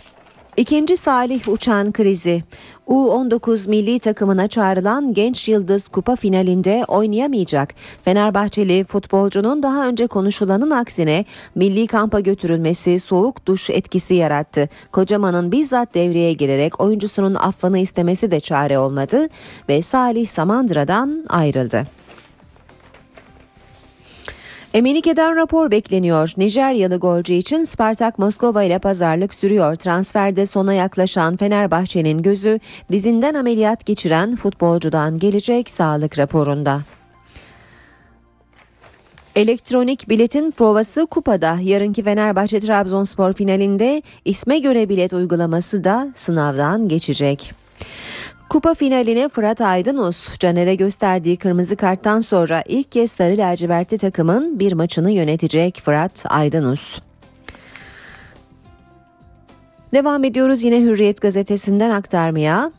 İkinci Salih uçan krizi. U19 milli takımına çağrılan genç yıldız kupa finalinde oynayamayacak. Fenerbahçeli futbolcunun daha önce konuşulanın aksine milli kampa götürülmesi soğuk duş etkisi yarattı. Kocaman'ın bizzat devreye girerek oyuncusunun affını istemesi de çare olmadı ve Salih Samandıra'dan ayrıldı. Emenike'den rapor bekleniyor. Nijeryalı golcü için Spartak Moskova ile pazarlık sürüyor. Transferde sona yaklaşan Fenerbahçe'nin gözü dizinden ameliyat geçiren futbolcudan gelecek sağlık raporunda. Elektronik biletin provası kupada. Yarınki Fenerbahçe Trabzonspor finalinde isme göre bilet uygulaması da sınavdan geçecek. Kupa finaline Fırat Aydınus, Caner'e gösterdiği kırmızı karttan sonra ilk kez sarı lacivertli takımın bir maçını yönetecek Fırat Aydınus. Devam ediyoruz yine Hürriyet gazetesinden aktarmaya.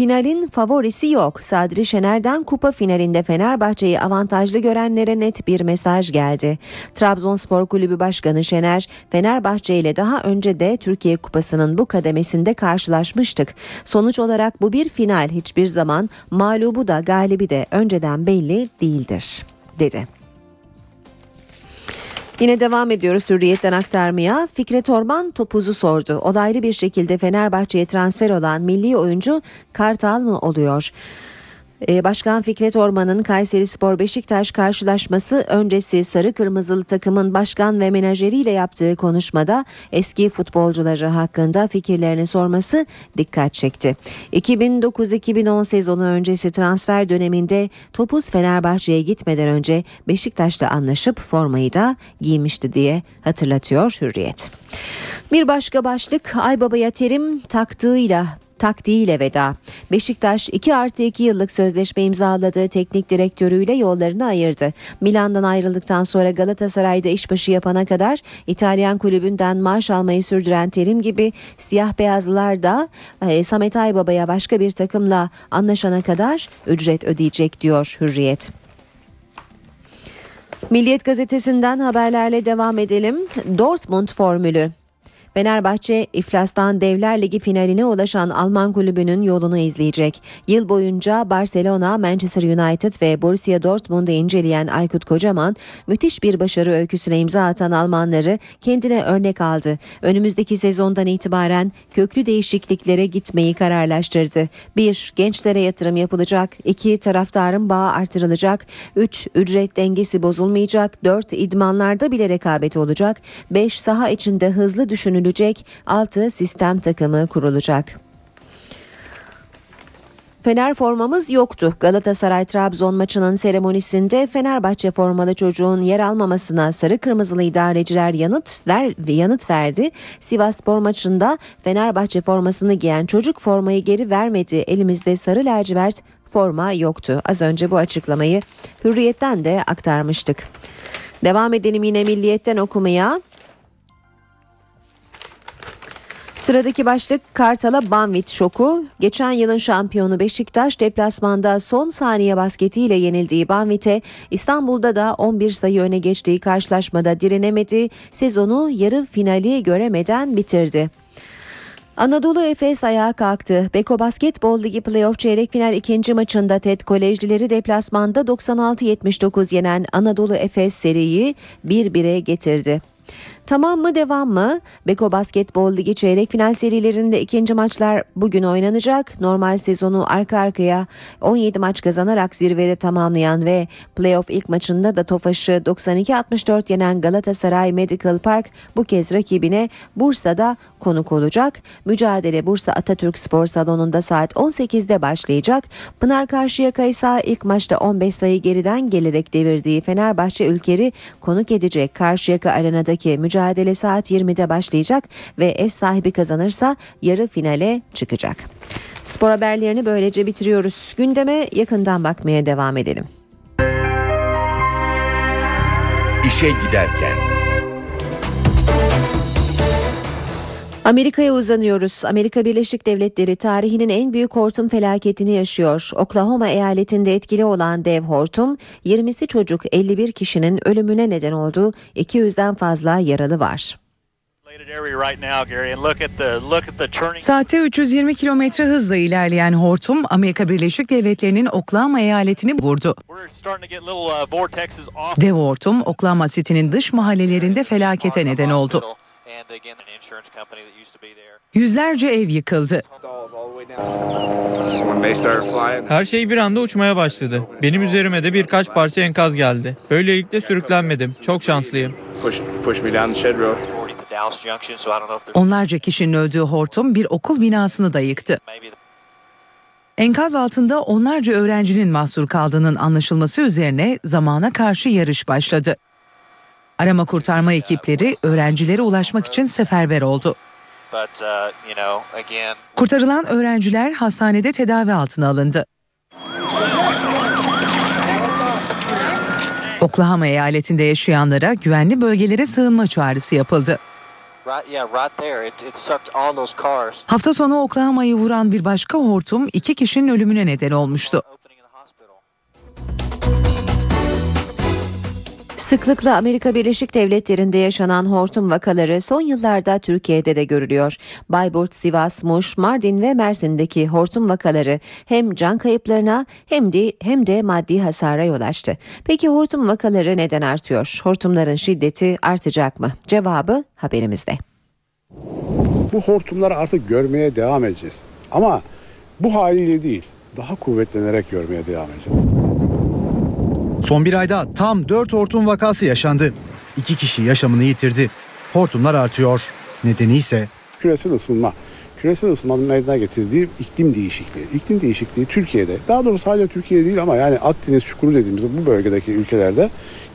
Finalin favorisi yok. Sadri Şener'den kupa finalinde Fenerbahçe'yi avantajlı görenlere net bir mesaj geldi. Trabzonspor Kulübü Başkanı Şener, Fenerbahçe ile daha önce de Türkiye Kupası'nın bu kademesinde karşılaşmıştık. Sonuç olarak bu bir final. Hiçbir zaman mağlubu da galibi de önceden belli değildir, dedi. Yine devam ediyoruz Hürriyet'ten aktarmaya. Fikret Orman topuzu sordu. Olaylı bir şekilde Fenerbahçe'ye transfer olan milli oyuncu Kartal mı oluyor? Ee, Başkan Fikret Orman'ın Kayseri Spor Beşiktaş karşılaşması öncesi sarı kırmızılı takımın başkan ve menajeriyle yaptığı konuşmada eski futbolcuları hakkında fikirlerini sorması dikkat çekti. 2009-2010 sezonu öncesi transfer döneminde Topuz Fenerbahçe'ye gitmeden önce Beşiktaş'ta anlaşıp formayı da giymişti diye hatırlatıyor Hürriyet. Bir başka başlık Aybaba'ya terim taktığıyla taktiğiyle veda. Beşiktaş 2 artı 2 yıllık sözleşme imzaladığı teknik direktörüyle yollarını ayırdı. Milan'dan ayrıldıktan sonra Galatasaray'da işbaşı yapana kadar İtalyan kulübünden maaş almayı sürdüren Terim gibi siyah beyazlılar da e, Samet Aybaba'ya başka bir takımla anlaşana kadar ücret ödeyecek diyor Hürriyet. Milliyet gazetesinden haberlerle devam edelim. Dortmund formülü Fenerbahçe iflastan Devler Ligi finaline ulaşan Alman kulübünün yolunu izleyecek. Yıl boyunca Barcelona, Manchester United ve Borussia Dortmund'u inceleyen Aykut Kocaman müthiş bir başarı öyküsüne imza atan Almanları kendine örnek aldı. Önümüzdeki sezondan itibaren köklü değişikliklere gitmeyi kararlaştırdı. 1. Gençlere yatırım yapılacak. 2. Taraftarın bağı artırılacak. 3. Ücret dengesi bozulmayacak. 4. idmanlarda bile rekabet olacak. 5. Saha içinde hızlı düşünülecek. 6. Sistem takımı kurulacak. Fener formamız yoktu. Galatasaray Trabzon maçının seremonisinde Fenerbahçe formalı çocuğun yer almamasına sarı kırmızılı idareciler yanıt ver ve yanıt verdi. Sivasspor maçında Fenerbahçe formasını giyen çocuk formayı geri vermedi. Elimizde sarı lacivert forma yoktu. Az önce bu açıklamayı Hürriyet'ten de aktarmıştık. Devam edelim yine Milliyet'ten okumaya. Sıradaki başlık Kartal'a Banvit şoku. Geçen yılın şampiyonu Beşiktaş deplasmanda son saniye basketiyle yenildiği Banvit'e İstanbul'da da 11 sayı öne geçtiği karşılaşmada direnemedi. Sezonu yarı finali göremeden bitirdi. Anadolu Efes ayağa kalktı. Beko Basketbol Ligi Playoff çeyrek final ikinci maçında TED Kolejlileri deplasmanda 96-79 yenen Anadolu Efes seriyi 1-1'e getirdi. Tamam mı devam mı? Beko Basketbol Ligi çeyrek final serilerinde ikinci maçlar bugün oynanacak. Normal sezonu arka arkaya 17 maç kazanarak zirvede tamamlayan ve playoff ilk maçında da Tofaş'ı 92-64 yenen Galatasaray Medical Park bu kez rakibine Bursa'da konuk olacak. Mücadele Bursa Atatürk Spor Salonu'nda saat 18'de başlayacak. Pınar Karşıyaka ise ilk maçta 15 sayı geriden gelerek devirdiği Fenerbahçe ülkeri konuk edecek. Karşıyaka Arena'daki mücadele saat 20'de başlayacak ve ev sahibi kazanırsa yarı finale çıkacak. Spor haberlerini böylece bitiriyoruz. Gündeme yakından bakmaya devam edelim. İşe giderken. Amerika'ya uzanıyoruz. Amerika Birleşik Devletleri tarihinin en büyük hortum felaketini yaşıyor. Oklahoma eyaletinde etkili olan dev hortum 20'si çocuk 51 kişinin ölümüne neden oldu. 200'den fazla yaralı var. Saatte 320 kilometre hızla ilerleyen hortum Amerika Birleşik Devletleri'nin Oklahoma eyaletini vurdu. Dev hortum Oklahoma City'nin dış mahallelerinde felakete neden oldu. Yüzlerce ev yıkıldı. Her şey bir anda uçmaya başladı. Benim üzerime de birkaç parça enkaz geldi. Böylelikle sürüklenmedim. Çok şanslıyım. Onlarca kişinin öldüğü hortum bir okul binasını da yıktı. Enkaz altında onlarca öğrencinin mahsur kaldığının anlaşılması üzerine zamana karşı yarış başladı. Arama kurtarma ekipleri öğrencilere ulaşmak için seferber oldu. Kurtarılan öğrenciler hastanede tedavi altına alındı. Oklahoma eyaletinde yaşayanlara güvenli bölgelere sığınma çağrısı yapıldı. Hafta sonu Oklahoma'yı vuran bir başka hortum iki kişinin ölümüne neden olmuştu. Sıklıkla Amerika Birleşik Devletleri'nde yaşanan hortum vakaları son yıllarda Türkiye'de de görülüyor. Bayburt, Sivas, Muş, Mardin ve Mersin'deki hortum vakaları hem can kayıplarına hem de hem de maddi hasara yol açtı. Peki hortum vakaları neden artıyor? Hortumların şiddeti artacak mı? Cevabı haberimizde. Bu hortumları artık görmeye devam edeceğiz. Ama bu haliyle değil, daha kuvvetlenerek görmeye devam edeceğiz. Son bir ayda tam 4 hortum vakası yaşandı. 2 kişi yaşamını yitirdi. Hortumlar artıyor. Nedeni ise Küresel ısınma. Küresel ısınmanın meydana getirdiği iklim değişikliği. İklim değişikliği Türkiye'de, daha doğrusu sadece Türkiye değil ama yani Akdeniz çukuru dediğimiz bu bölgedeki ülkelerde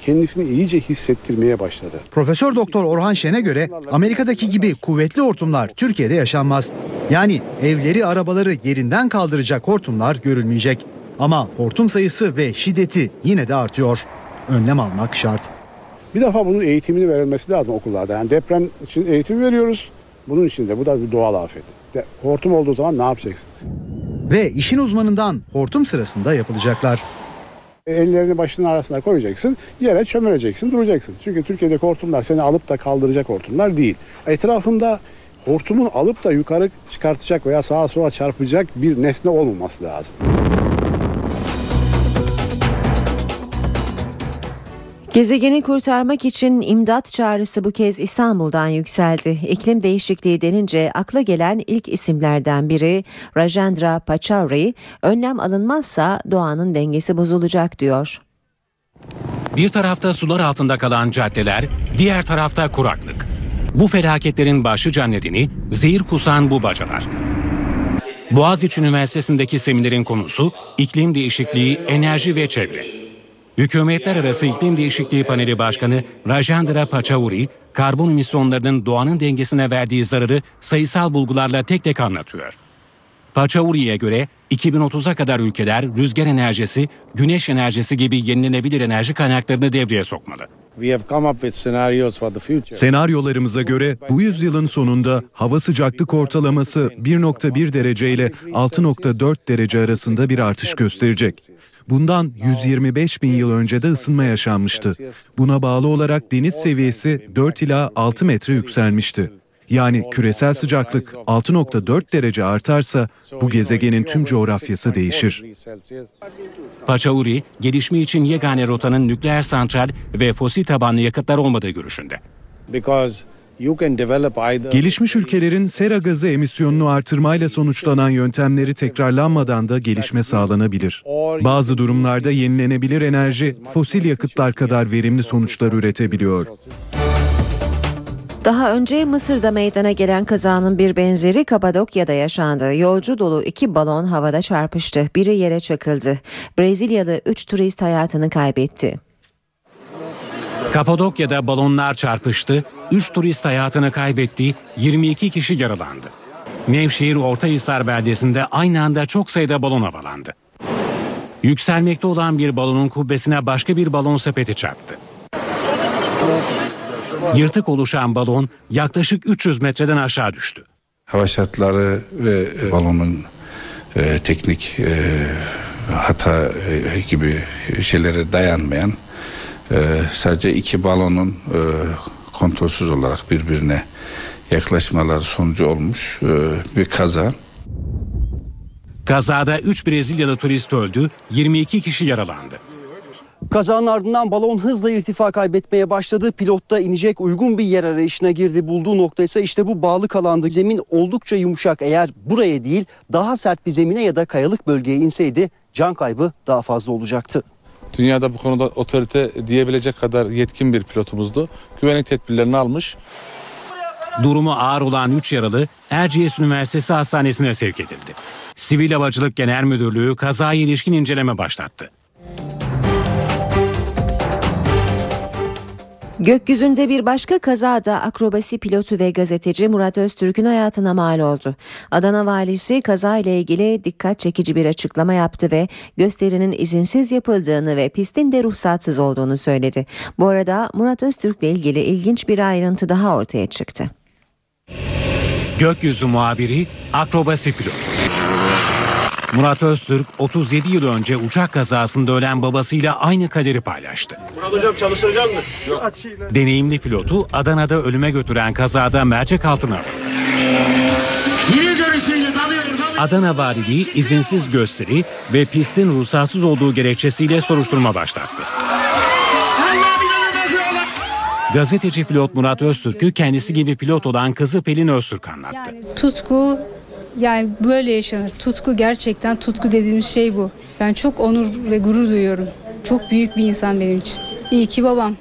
kendisini iyice hissettirmeye başladı. Profesör Doktor Orhan Şen'e göre Amerika'daki gibi kuvvetli hortumlar Türkiye'de yaşanmaz. Yani evleri, arabaları yerinden kaldıracak hortumlar görülmeyecek. Ama hortum sayısı ve şiddeti yine de artıyor. Önlem almak şart. Bir defa bunun eğitimini verilmesi lazım okullarda. Yani deprem için eğitim veriyoruz. Bunun için de bu da bir doğal afet. De, hortum olduğu zaman ne yapacaksın? Ve işin uzmanından hortum sırasında yapılacaklar. Ellerini başının arasına koyacaksın, yere çömeleceksin, duracaksın. Çünkü Türkiye'deki hortumlar seni alıp da kaldıracak hortumlar değil. Etrafında hortumun alıp da yukarı çıkartacak veya sağa sola çarpacak bir nesne olmaması lazım. Gezegeni kurtarmak için imdat çağrısı bu kez İstanbul'dan yükseldi. İklim değişikliği denince akla gelen ilk isimlerden biri Rajendra Pachauri, önlem alınmazsa doğanın dengesi bozulacak diyor. Bir tarafta sular altında kalan caddeler, diğer tarafta kuraklık. Bu felaketlerin başlıca nedeni zehir kusan bu bacalar. Boğaziçi Üniversitesi'ndeki seminerin konusu iklim değişikliği, enerji ve çevre. Hükümetler Arası İklim Değişikliği Paneli Başkanı Rajendra Pachauri, karbon emisyonlarının doğanın dengesine verdiği zararı sayısal bulgularla tek tek anlatıyor. Pachauri'ye göre 2030'a kadar ülkeler rüzgar enerjisi, güneş enerjisi gibi yenilenebilir enerji kaynaklarını devreye sokmalı. Senaryolarımıza göre bu yüzyılın sonunda hava sıcaklık ortalaması 1.1 derece ile 6.4 derece arasında bir artış gösterecek. Bundan 125 bin yıl önce de ısınma yaşanmıştı. Buna bağlı olarak deniz seviyesi 4 ila 6 metre yükselmişti. Yani küresel sıcaklık 6.4 derece artarsa bu gezegenin tüm coğrafyası değişir. Pachauri, gelişme için yegane rotanın nükleer santral ve fosil tabanlı yakıtlar olmadığı görüşünde. Gelişmiş ülkelerin sera gazı emisyonunu artırmayla sonuçlanan yöntemleri tekrarlanmadan da gelişme sağlanabilir. Bazı durumlarda yenilenebilir enerji fosil yakıtlar kadar verimli sonuçlar üretebiliyor. Daha önce Mısır'da meydana gelen kazanın bir benzeri Kapadokya'da yaşandı. Yolcu dolu iki balon havada çarpıştı. Biri yere çakıldı. Brezilyalı 3 turist hayatını kaybetti. Kapadokya'da balonlar çarpıştı, 3 turist hayatını kaybetti, 22 kişi yaralandı. Nevşehir Ortahisar beldesinde aynı anda çok sayıda balon havalandı. Yükselmekte olan bir balonun kubbesine başka bir balon sepeti çarptı. Yırtık oluşan balon yaklaşık 300 metreden aşağı düştü. Hava şartları ve e, balonun e, teknik e, hata e, gibi şeylere dayanmayan e, sadece iki balonun e, kontrolsüz olarak birbirine yaklaşmaları sonucu olmuş e, bir kaza. Kazada 3 Brezilyalı turist öldü, 22 kişi yaralandı. Kazanın ardından balon hızla irtifa kaybetmeye başladı. Pilot da inecek uygun bir yer arayışına girdi. Bulduğu nokta ise işte bu bağlı kalandı. Zemin oldukça yumuşak. Eğer buraya değil daha sert bir zemine ya da kayalık bölgeye inseydi can kaybı daha fazla olacaktı. Dünyada bu konuda otorite diyebilecek kadar yetkin bir pilotumuzdu. Güvenlik tedbirlerini almış. Durumu ağır olan 3 yaralı Erciyes Üniversitesi Hastanesi'ne sevk edildi. Sivil Havacılık Genel Müdürlüğü kazaya ilişkin inceleme başlattı. Gökyüzünde bir başka kazada akrobasi pilotu ve gazeteci Murat Öztürk'ün hayatına mal oldu. Adana valisi kazayla ilgili dikkat çekici bir açıklama yaptı ve gösterinin izinsiz yapıldığını ve pistin de ruhsatsız olduğunu söyledi. Bu arada Murat Öztürk'le ilgili ilginç bir ayrıntı daha ortaya çıktı. Gökyüzü muhabiri akrobasi pilotu. Murat Öztürk 37 yıl önce uçak kazasında ölen babasıyla aynı kaderi paylaştı. Murat hocam çalışacak mı? Yok. Deneyimli pilotu Adana'da ölüme götüren kazada mercek altına alındı. Yine görüşüyle dalıyor. Adana Valiliği izinsiz gösteri ve pistin ruhsatsız olduğu gerekçesiyle soruşturma başlattı. Gazeteci pilot Murat Öztürk'ü kendisi gibi pilot olan kızı Pelin Öztürk anlattı. Tutku yani böyle yaşanır. Tutku gerçekten tutku dediğimiz şey bu. Ben çok onur ve gurur duyuyorum. Çok büyük bir insan benim için. İyi ki babam.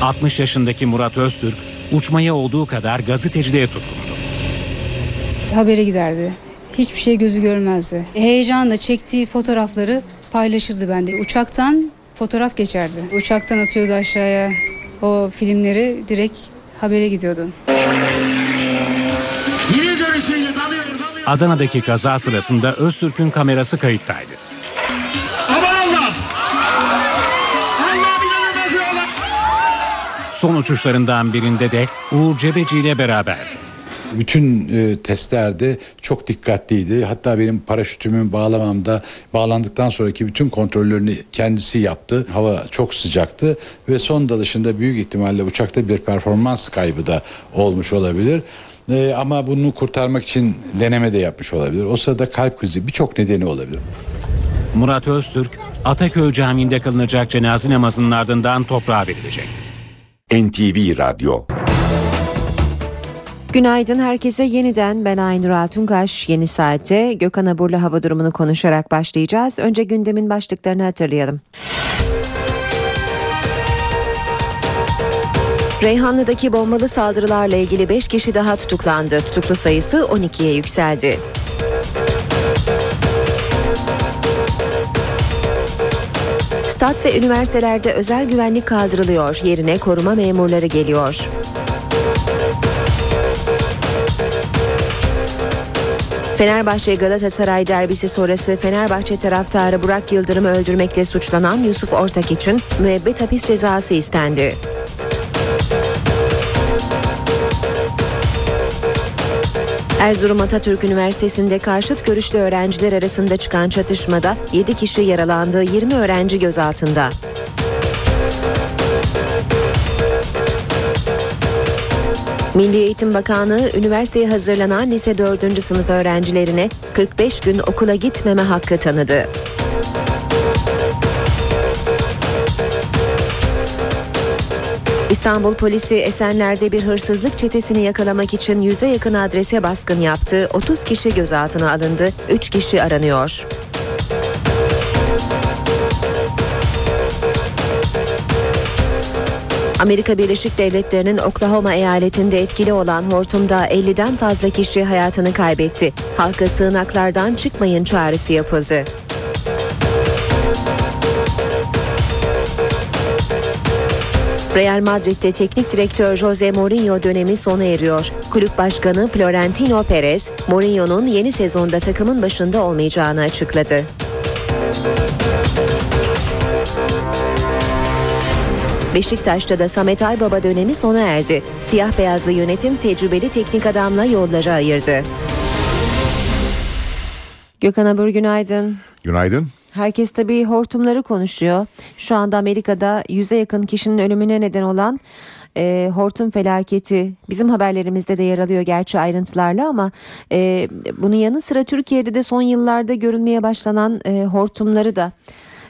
60 yaşındaki Murat Öztürk uçmaya olduğu kadar gazeteciliğe tutkundu. Habere giderdi. Hiçbir şey gözü görmezdi. Heyecanla çektiği fotoğrafları paylaşırdı bende. Uçaktan fotoğraf geçerdi. Uçaktan atıyordu aşağıya o filmleri direkt habere gidiyordu. Adana'daki kaza sırasında Öztürk'ün kamerası kayıttaydı. Aman Allah! Allah Son uçuşlarından birinde de Uğur Cebeci ile beraberdi. Bütün e, testlerde çok dikkatliydi. Hatta benim paraşütümü bağlamamda bağlandıktan sonraki bütün kontrollerini kendisi yaptı. Hava çok sıcaktı ve son dalışında büyük ihtimalle uçakta bir performans kaybı da olmuş olabilir. E, ama bunu kurtarmak için deneme de yapmış olabilir. O sırada kalp krizi birçok nedeni olabilir. Murat Öztürk, Ataköy Camii'nde kılınacak cenaze namazının ardından toprağa verilecek. NTV Radyo Günaydın herkese yeniden ben Aynur Altunkaş. Yeni saatte Gökhan Abur'la hava durumunu konuşarak başlayacağız. Önce gündemin başlıklarını hatırlayalım. Reyhanlı'daki bombalı saldırılarla ilgili 5 kişi daha tutuklandı. Tutuklu sayısı 12'ye yükseldi. Stat ve üniversitelerde özel güvenlik kaldırılıyor. Yerine koruma memurları geliyor. Fenerbahçe Galatasaray derbisi sonrası Fenerbahçe taraftarı Burak Yıldırım'ı öldürmekle suçlanan Yusuf Ortak için müebbet hapis cezası istendi. Erzurum Atatürk Üniversitesi'nde karşıt görüşlü öğrenciler arasında çıkan çatışmada 7 kişi yaralandı, 20 öğrenci gözaltında. Milli Eğitim Bakanlığı üniversiteye hazırlanan lise 4. sınıf öğrencilerine 45 gün okula gitmeme hakkı tanıdı. İstanbul polisi Esenler'de bir hırsızlık çetesini yakalamak için yüze yakın adrese baskın yaptı. 30 kişi gözaltına alındı, 3 kişi aranıyor. Amerika Birleşik Devletleri'nin Oklahoma eyaletinde etkili olan hortumda 50'den fazla kişi hayatını kaybetti. Halka sığınaklardan çıkmayın çağrısı yapıldı. Real Madrid'de teknik direktör Jose Mourinho dönemi sona eriyor. Kulüp başkanı Florentino Perez, Mourinho'nun yeni sezonda takımın başında olmayacağını açıkladı. Beşiktaş'ta da Samet Aybaba dönemi sona erdi. Siyah beyazlı yönetim tecrübeli teknik adamla yolları ayırdı. Gökhan Abur günaydın. Günaydın. Herkes tabii hortumları konuşuyor. Şu anda Amerika'da yüze yakın kişinin ölümüne neden olan e, hortum felaketi bizim haberlerimizde de yer alıyor gerçi ayrıntılarla ama e, bunun yanı sıra Türkiye'de de son yıllarda görülmeye başlanan e, hortumları da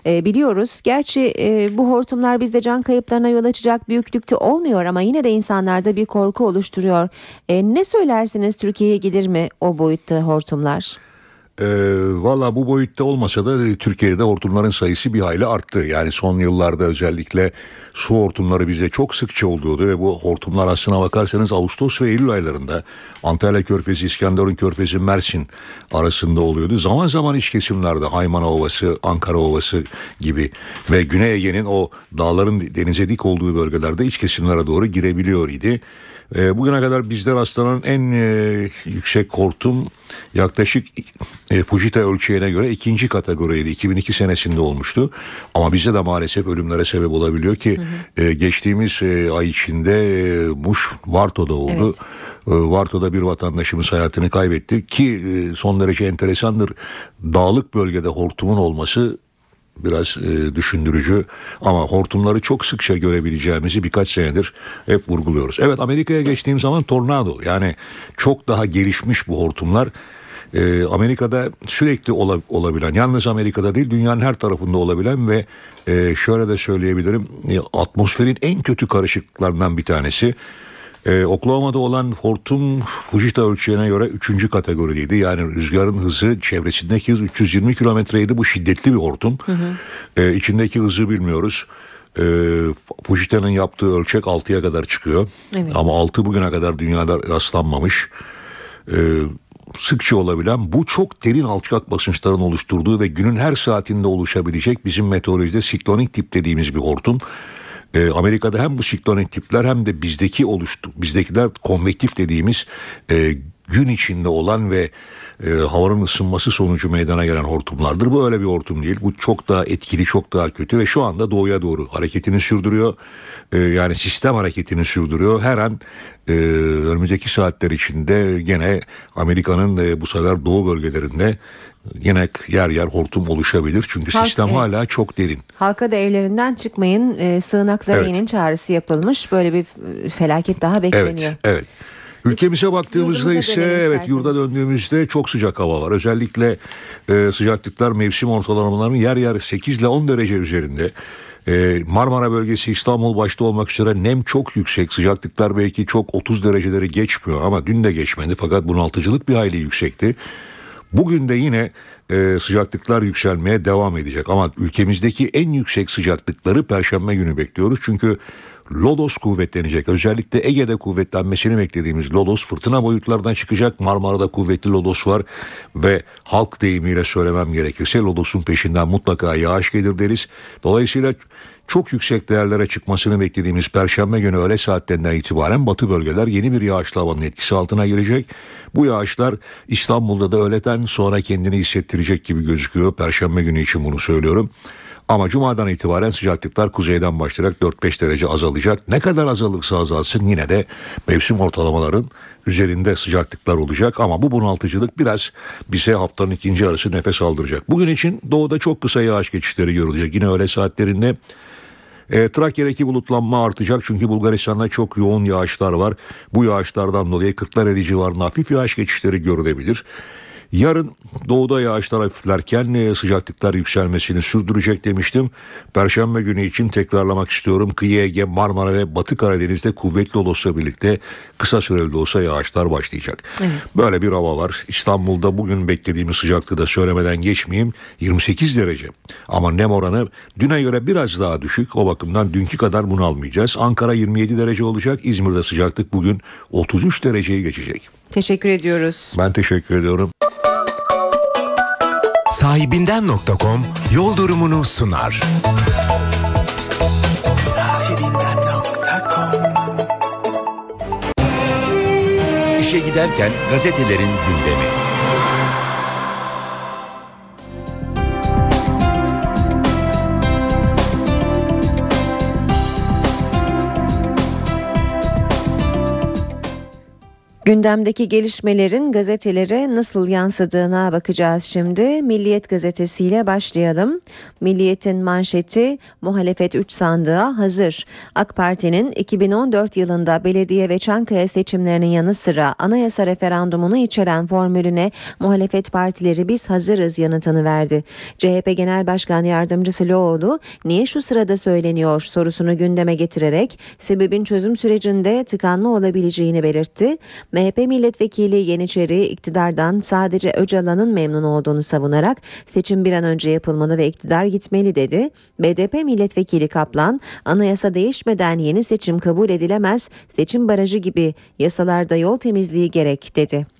e, biliyoruz. Gerçi e, bu hortumlar bizde can kayıplarına yol açacak büyüklükte olmuyor ama yine de insanlarda bir korku oluşturuyor. E, ne söylersiniz Türkiye'ye gelir mi o boyutta hortumlar? E, Valla bu boyutta olmasa da Türkiye'de hortumların sayısı bir hayli arttı. Yani son yıllarda özellikle su hortumları bize çok sıkça oluyordu ve bu hortumlar aslına bakarsanız Ağustos ve Eylül aylarında Antalya Körfezi, İskenderun Körfezi, Mersin arasında oluyordu. Zaman zaman iç kesimlerde Haymana Ovası, Ankara Ovası gibi ve Güney Ege'nin o dağların denize dik olduğu bölgelerde iç kesimlere doğru girebiliyor idi. E, bugüne kadar bizde rastlanan en e, yüksek hortum yaklaşık e, Fujita ölçeğine göre ikinci kategoriydi. 2002 senesinde olmuştu. Ama bizde de maalesef ölümlere sebep olabiliyor ki hı hı. E, geçtiğimiz e, ay içinde e, Muş Varto'da oldu. Evet. E, Varto'da bir vatandaşımız hayatını kaybetti ki e, son derece enteresandır. Dağlık bölgede hortumun olması biraz e, düşündürücü ama hortumları çok sıkça görebileceğimizi birkaç senedir hep vurguluyoruz. Evet Amerika'ya geçtiğim zaman tornado yani çok daha gelişmiş bu hortumlar. E, Amerika'da sürekli ola, olabilen yalnız Amerika'da değil dünyanın her tarafında olabilen ve e, şöyle de söyleyebilirim e, atmosferin en kötü karışıklıklarından bir tanesi. Ee, Oklahoma'da olan hortum Fujita ölçeğine göre 3. kategorideydi. Yani rüzgarın hızı çevresindeki hız 320 kilometreydi. Bu şiddetli bir hortum. Hı hı. Ee, içindeki hızı bilmiyoruz. Ee, Fujita'nın yaptığı ölçek 6'ya kadar çıkıyor. Evet. Ama 6 bugüne kadar dünyada rastlanmamış. Ee, sıkça olabilen bu çok derin alçak basınçların oluşturduğu ve günün her saatinde oluşabilecek bizim meteorolojide siklonik tip dediğimiz bir hortum. E, Amerika'da hem bu siklonik tipler hem de bizdeki oluştu bizdekiler konvektif dediğimiz e, gün içinde olan ve e, havanın ısınması sonucu meydana gelen hortumlardır. Bu öyle bir hortum değil. Bu çok daha etkili, çok daha kötü ve şu anda doğuya doğru hareketini sürdürüyor. E, yani sistem hareketini sürdürüyor. Her an e, önümüzdeki saatler içinde gene Amerika'nın e, bu sefer doğu bölgelerinde yine yer yer hortum oluşabilir. Çünkü Halk- sistem evet. hala çok derin. Halka da evlerinden çıkmayın, e, sığınaklara Evet. inin çağrısı yapılmış. Böyle bir e, felaket daha bekleniyor. Evet, evet. Ülkemize baktığımızda Yurdumuza ise evet yurda döndüğümüzde çok sıcak hava var. Özellikle e, sıcaklıklar mevsim ortalamalarının yer yer 8 ile 10 derece üzerinde. E, Marmara bölgesi İstanbul başta olmak üzere nem çok yüksek. Sıcaklıklar belki çok 30 dereceleri geçmiyor ama dün de geçmedi fakat bunaltıcılık bir hayli yüksekti. Bugün de yine e, sıcaklıklar yükselmeye devam edecek ama ülkemizdeki en yüksek sıcaklıkları Perşembe günü bekliyoruz. Çünkü Lodos kuvvetlenecek. Özellikle Ege'de kuvvetlenmesini beklediğimiz Lodos fırtına boyutlardan çıkacak. Marmara'da kuvvetli Lodos var ve halk deyimiyle söylemem gerekirse Lodos'un peşinden mutlaka yağış gelir deriz. Dolayısıyla çok yüksek değerlere çıkmasını beklediğimiz Perşembe günü öğle saatlerinden itibaren batı bölgeler yeni bir yağışlı havanın etkisi altına girecek. Bu yağışlar İstanbul'da da öğleden sonra kendini hissettirecek gibi gözüküyor. Perşembe günü için bunu söylüyorum. Ama cumadan itibaren sıcaklıklar kuzeyden başlayarak 4-5 derece azalacak. Ne kadar azalırsa azalsın yine de mevsim ortalamaların üzerinde sıcaklıklar olacak. Ama bu bunaltıcılık biraz bize haftanın ikinci yarısı nefes aldıracak. Bugün için doğuda çok kısa yağış geçişleri görülecek. Yine öğle saatlerinde e, Trakya'daki bulutlanma artacak çünkü Bulgaristan'da çok yoğun yağışlar var. Bu yağışlardan dolayı Kırklareli civarında hafif yağış geçişleri görülebilir. Yarın doğuda yağışlar hafiflerken e, sıcaklıklar yükselmesini sürdürecek demiştim. Perşembe günü için tekrarlamak istiyorum. Kıyı Ege, Marmara ve Batı Karadeniz'de kuvvetli olursa birlikte kısa süreli de olsa yağışlar başlayacak. Böyle bir hava var. İstanbul'da bugün beklediğimiz sıcaklığı da söylemeden geçmeyeyim. 28 derece. Ama nem oranı düne göre biraz daha düşük. O bakımdan dünkü kadar bunu almayacağız. Ankara 27 derece olacak. İzmir'de sıcaklık bugün 33 dereceyi geçecek. Teşekkür ediyoruz. Ben teşekkür ediyorum. Sahibinden.com yol durumunu sunar. İşe giderken gazetelerin gündemi. Gündemdeki gelişmelerin gazetelere nasıl yansıdığına bakacağız şimdi. Milliyet gazetesiyle başlayalım. Milliyet'in manşeti muhalefet 3 sandığa hazır. AK Parti'nin 2014 yılında belediye ve Çankaya seçimlerinin yanı sıra anayasa referandumunu içeren formülüne muhalefet partileri biz hazırız yanıtını verdi. CHP Genel Başkan Yardımcısı Loğlu niye şu sırada söyleniyor sorusunu gündeme getirerek sebebin çözüm sürecinde tıkanma olabileceğini belirtti. MHP milletvekili Yeniçeri iktidardan sadece Öcalan'ın memnun olduğunu savunarak seçim bir an önce yapılmalı ve iktidar gitmeli dedi. BDP milletvekili Kaplan anayasa değişmeden yeni seçim kabul edilemez, seçim barajı gibi yasalarda yol temizliği gerek dedi.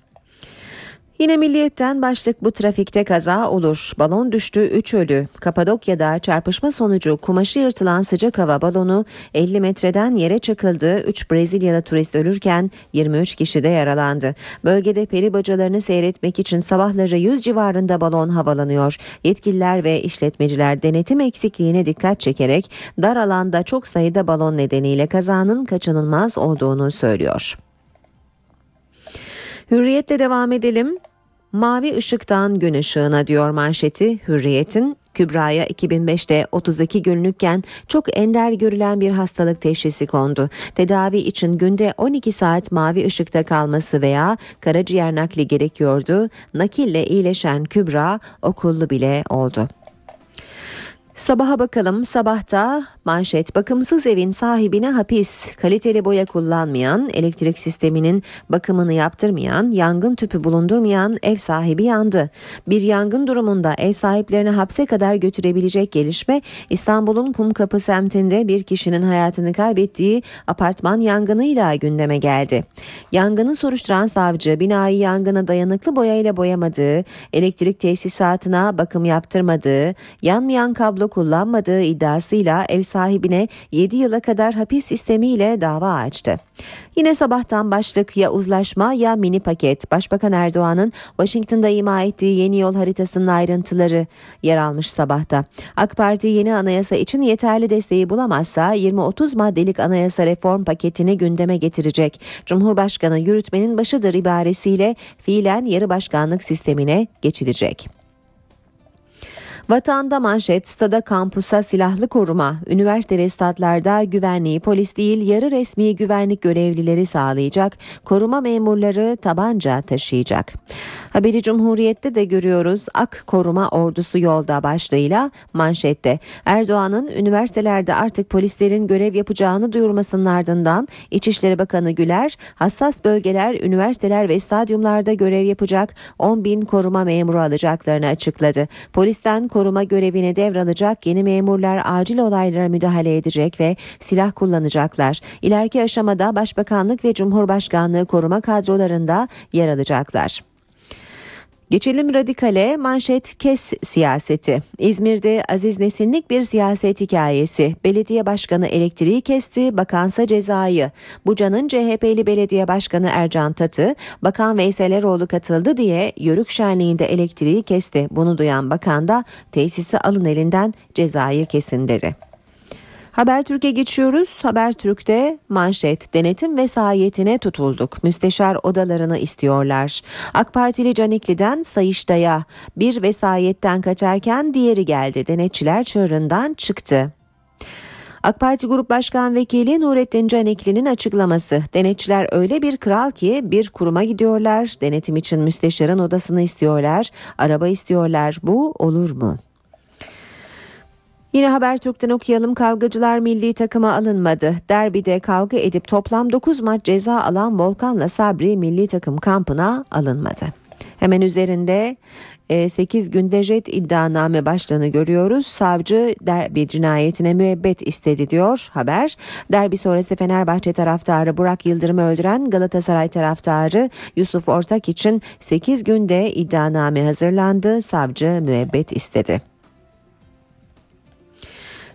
Yine milliyetten başlık bu trafikte kaza olur. Balon düştü 3 ölü. Kapadokya'da çarpışma sonucu kumaşı yırtılan sıcak hava balonu 50 metreden yere çakıldı. 3 Brezilyalı turist ölürken 23 kişi de yaralandı. Bölgede peri bacalarını seyretmek için sabahları 100 civarında balon havalanıyor. Yetkililer ve işletmeciler denetim eksikliğine dikkat çekerek dar alanda çok sayıda balon nedeniyle kazanın kaçınılmaz olduğunu söylüyor. Hürriyetle devam edelim. Mavi ışıktan gün ışığına diyor manşeti Hürriyet'in. Kübra'ya 2005'te 32 günlükken çok ender görülen bir hastalık teşhisi kondu. Tedavi için günde 12 saat mavi ışıkta kalması veya karaciğer nakli gerekiyordu. Nakille iyileşen Kübra okullu bile oldu. Sabaha bakalım. Sabahta manşet bakımsız evin sahibine hapis. Kaliteli boya kullanmayan, elektrik sisteminin bakımını yaptırmayan, yangın tüpü bulundurmayan ev sahibi yandı. Bir yangın durumunda ev sahiplerini hapse kadar götürebilecek gelişme İstanbul'un Kumkapı semtinde bir kişinin hayatını kaybettiği apartman yangınıyla gündeme geldi. Yangını soruşturan savcı binayı yangına dayanıklı boyayla boyamadığı, elektrik tesisatına bakım yaptırmadığı, yanmayan kablo kullanmadığı iddiasıyla ev sahibine 7 yıla kadar hapis sistemiyle dava açtı. Yine sabahtan başlık ya uzlaşma ya mini paket. Başbakan Erdoğan'ın Washington'da ima ettiği yeni yol haritasının ayrıntıları yer almış sabahta. AK Parti yeni anayasa için yeterli desteği bulamazsa 20-30 maddelik anayasa reform paketini gündeme getirecek. Cumhurbaşkanı yürütmenin başıdır ibaresiyle fiilen yarı başkanlık sistemine geçilecek. Vatanda manşet, stada kampusa silahlı koruma, üniversite ve statlarda güvenliği polis değil yarı resmi güvenlik görevlileri sağlayacak, koruma memurları tabanca taşıyacak. Haberi Cumhuriyet'te de görüyoruz. Ak koruma ordusu yolda başlığıyla manşette. Erdoğan'ın üniversitelerde artık polislerin görev yapacağını duyurmasının ardından İçişleri Bakanı Güler, hassas bölgeler, üniversiteler ve stadyumlarda görev yapacak 10 bin koruma memuru alacaklarını açıkladı. Polisten koruma görevini devralacak yeni memurlar acil olaylara müdahale edecek ve silah kullanacaklar. İleriki aşamada Başbakanlık ve Cumhurbaşkanlığı koruma kadrolarında yer alacaklar. Geçelim radikale manşet kes siyaseti. İzmir'de Aziz Nesinlik bir siyaset hikayesi. Belediye başkanı elektriği kesti, bakansa cezayı. Buca'nın CHP'li belediye başkanı Ercan Tatı, bakan Veysel Eroğlu katıldı diye yörük şenliğinde elektriği kesti. Bunu duyan bakan da tesisi alın elinden cezayı kesin dedi. Habertürk'e geçiyoruz. Habertürk'te manşet denetim vesayetine tutulduk. Müsteşar odalarını istiyorlar. AK Partili Canikli'den Sayıştay'a bir vesayetten kaçarken diğeri geldi. Denetçiler çığırından çıktı. AK Parti Grup Başkan Vekili Nurettin Canikli'nin açıklaması. Denetçiler öyle bir kral ki bir kuruma gidiyorlar. Denetim için müsteşarın odasını istiyorlar. Araba istiyorlar. Bu olur mu? Yine Habertürk'ten okuyalım kavgacılar milli takıma alınmadı. Derbide kavga edip toplam 9 maç ceza alan Volkan'la Sabri milli takım kampına alınmadı. Hemen üzerinde 8 e, günde jet iddianame başlığını görüyoruz. Savcı derbi cinayetine müebbet istedi diyor haber. Derbi sonrası Fenerbahçe taraftarı Burak Yıldırım'ı öldüren Galatasaray taraftarı Yusuf Ortak için 8 günde iddianame hazırlandı. Savcı müebbet istedi.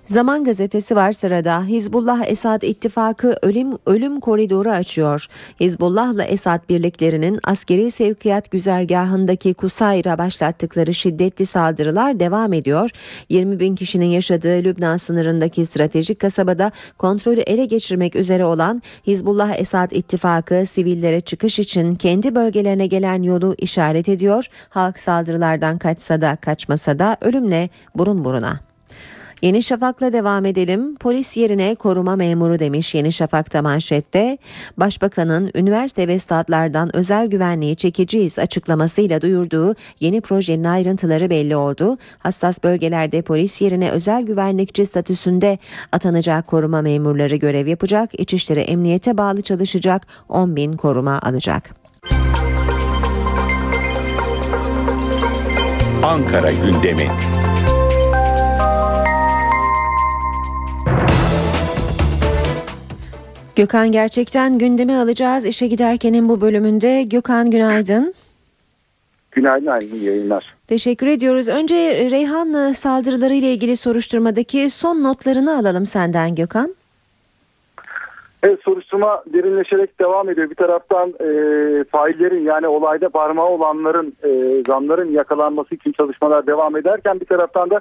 Zaman gazetesi var sırada. Hizbullah Esad ittifakı ölüm ölüm koridoru açıyor. Hizbullah'la Esad birliklerinin askeri sevkiyat güzergahındaki Kusayra başlattıkları şiddetli saldırılar devam ediyor. 20 bin kişinin yaşadığı Lübnan sınırındaki stratejik kasabada kontrolü ele geçirmek üzere olan Hizbullah Esad ittifakı sivillere çıkış için kendi bölgelerine gelen yolu işaret ediyor. Halk saldırılardan kaçsa da kaçmasa da ölümle burun buruna. Yeni Şafak'la devam edelim. Polis yerine koruma memuru demiş Yeni Şafak'ta manşette. Başbakanın üniversite ve statlardan özel güvenliği çekeceğiz açıklamasıyla duyurduğu yeni projenin ayrıntıları belli oldu. Hassas bölgelerde polis yerine özel güvenlikçi statüsünde atanacak koruma memurları görev yapacak. İçişleri Emniyete bağlı çalışacak 10 bin koruma alacak. Ankara gündemi. Gökhan gerçekten gündemi alacağız. İşe giderkenin bu bölümünde. Gökhan günaydın. Günaydın aynı yayınlar. Teşekkür ediyoruz. Önce Reyhan saldırıları ile ilgili soruşturmadaki son notlarını alalım senden Gökhan. Evet soruşturma derinleşerek devam ediyor. Bir taraftan e, faillerin yani olayda parmağı olanların, e, zanların yakalanması için çalışmalar devam ederken bir taraftan da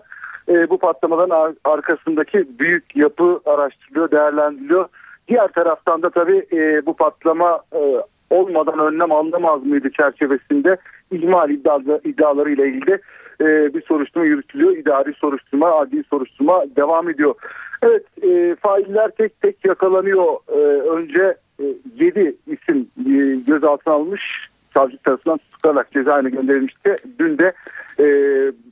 e, bu patlamaların arkasındaki büyük yapı araştırılıyor, değerlendiriliyor. Diğer taraftan da tabii e, bu patlama e, olmadan önlem alınamaz mıydı çerçevesinde ihmal iddiaları, iddiaları ile ilgili e, bir soruşturma yürütülüyor. İdari soruşturma, adli soruşturma devam ediyor. Evet e, failler tek tek yakalanıyor. E, önce e, 7 isim e, gözaltına alınmış. Savcı tarafından tutuklarak cezaevine gönderilmişti. Dün de e,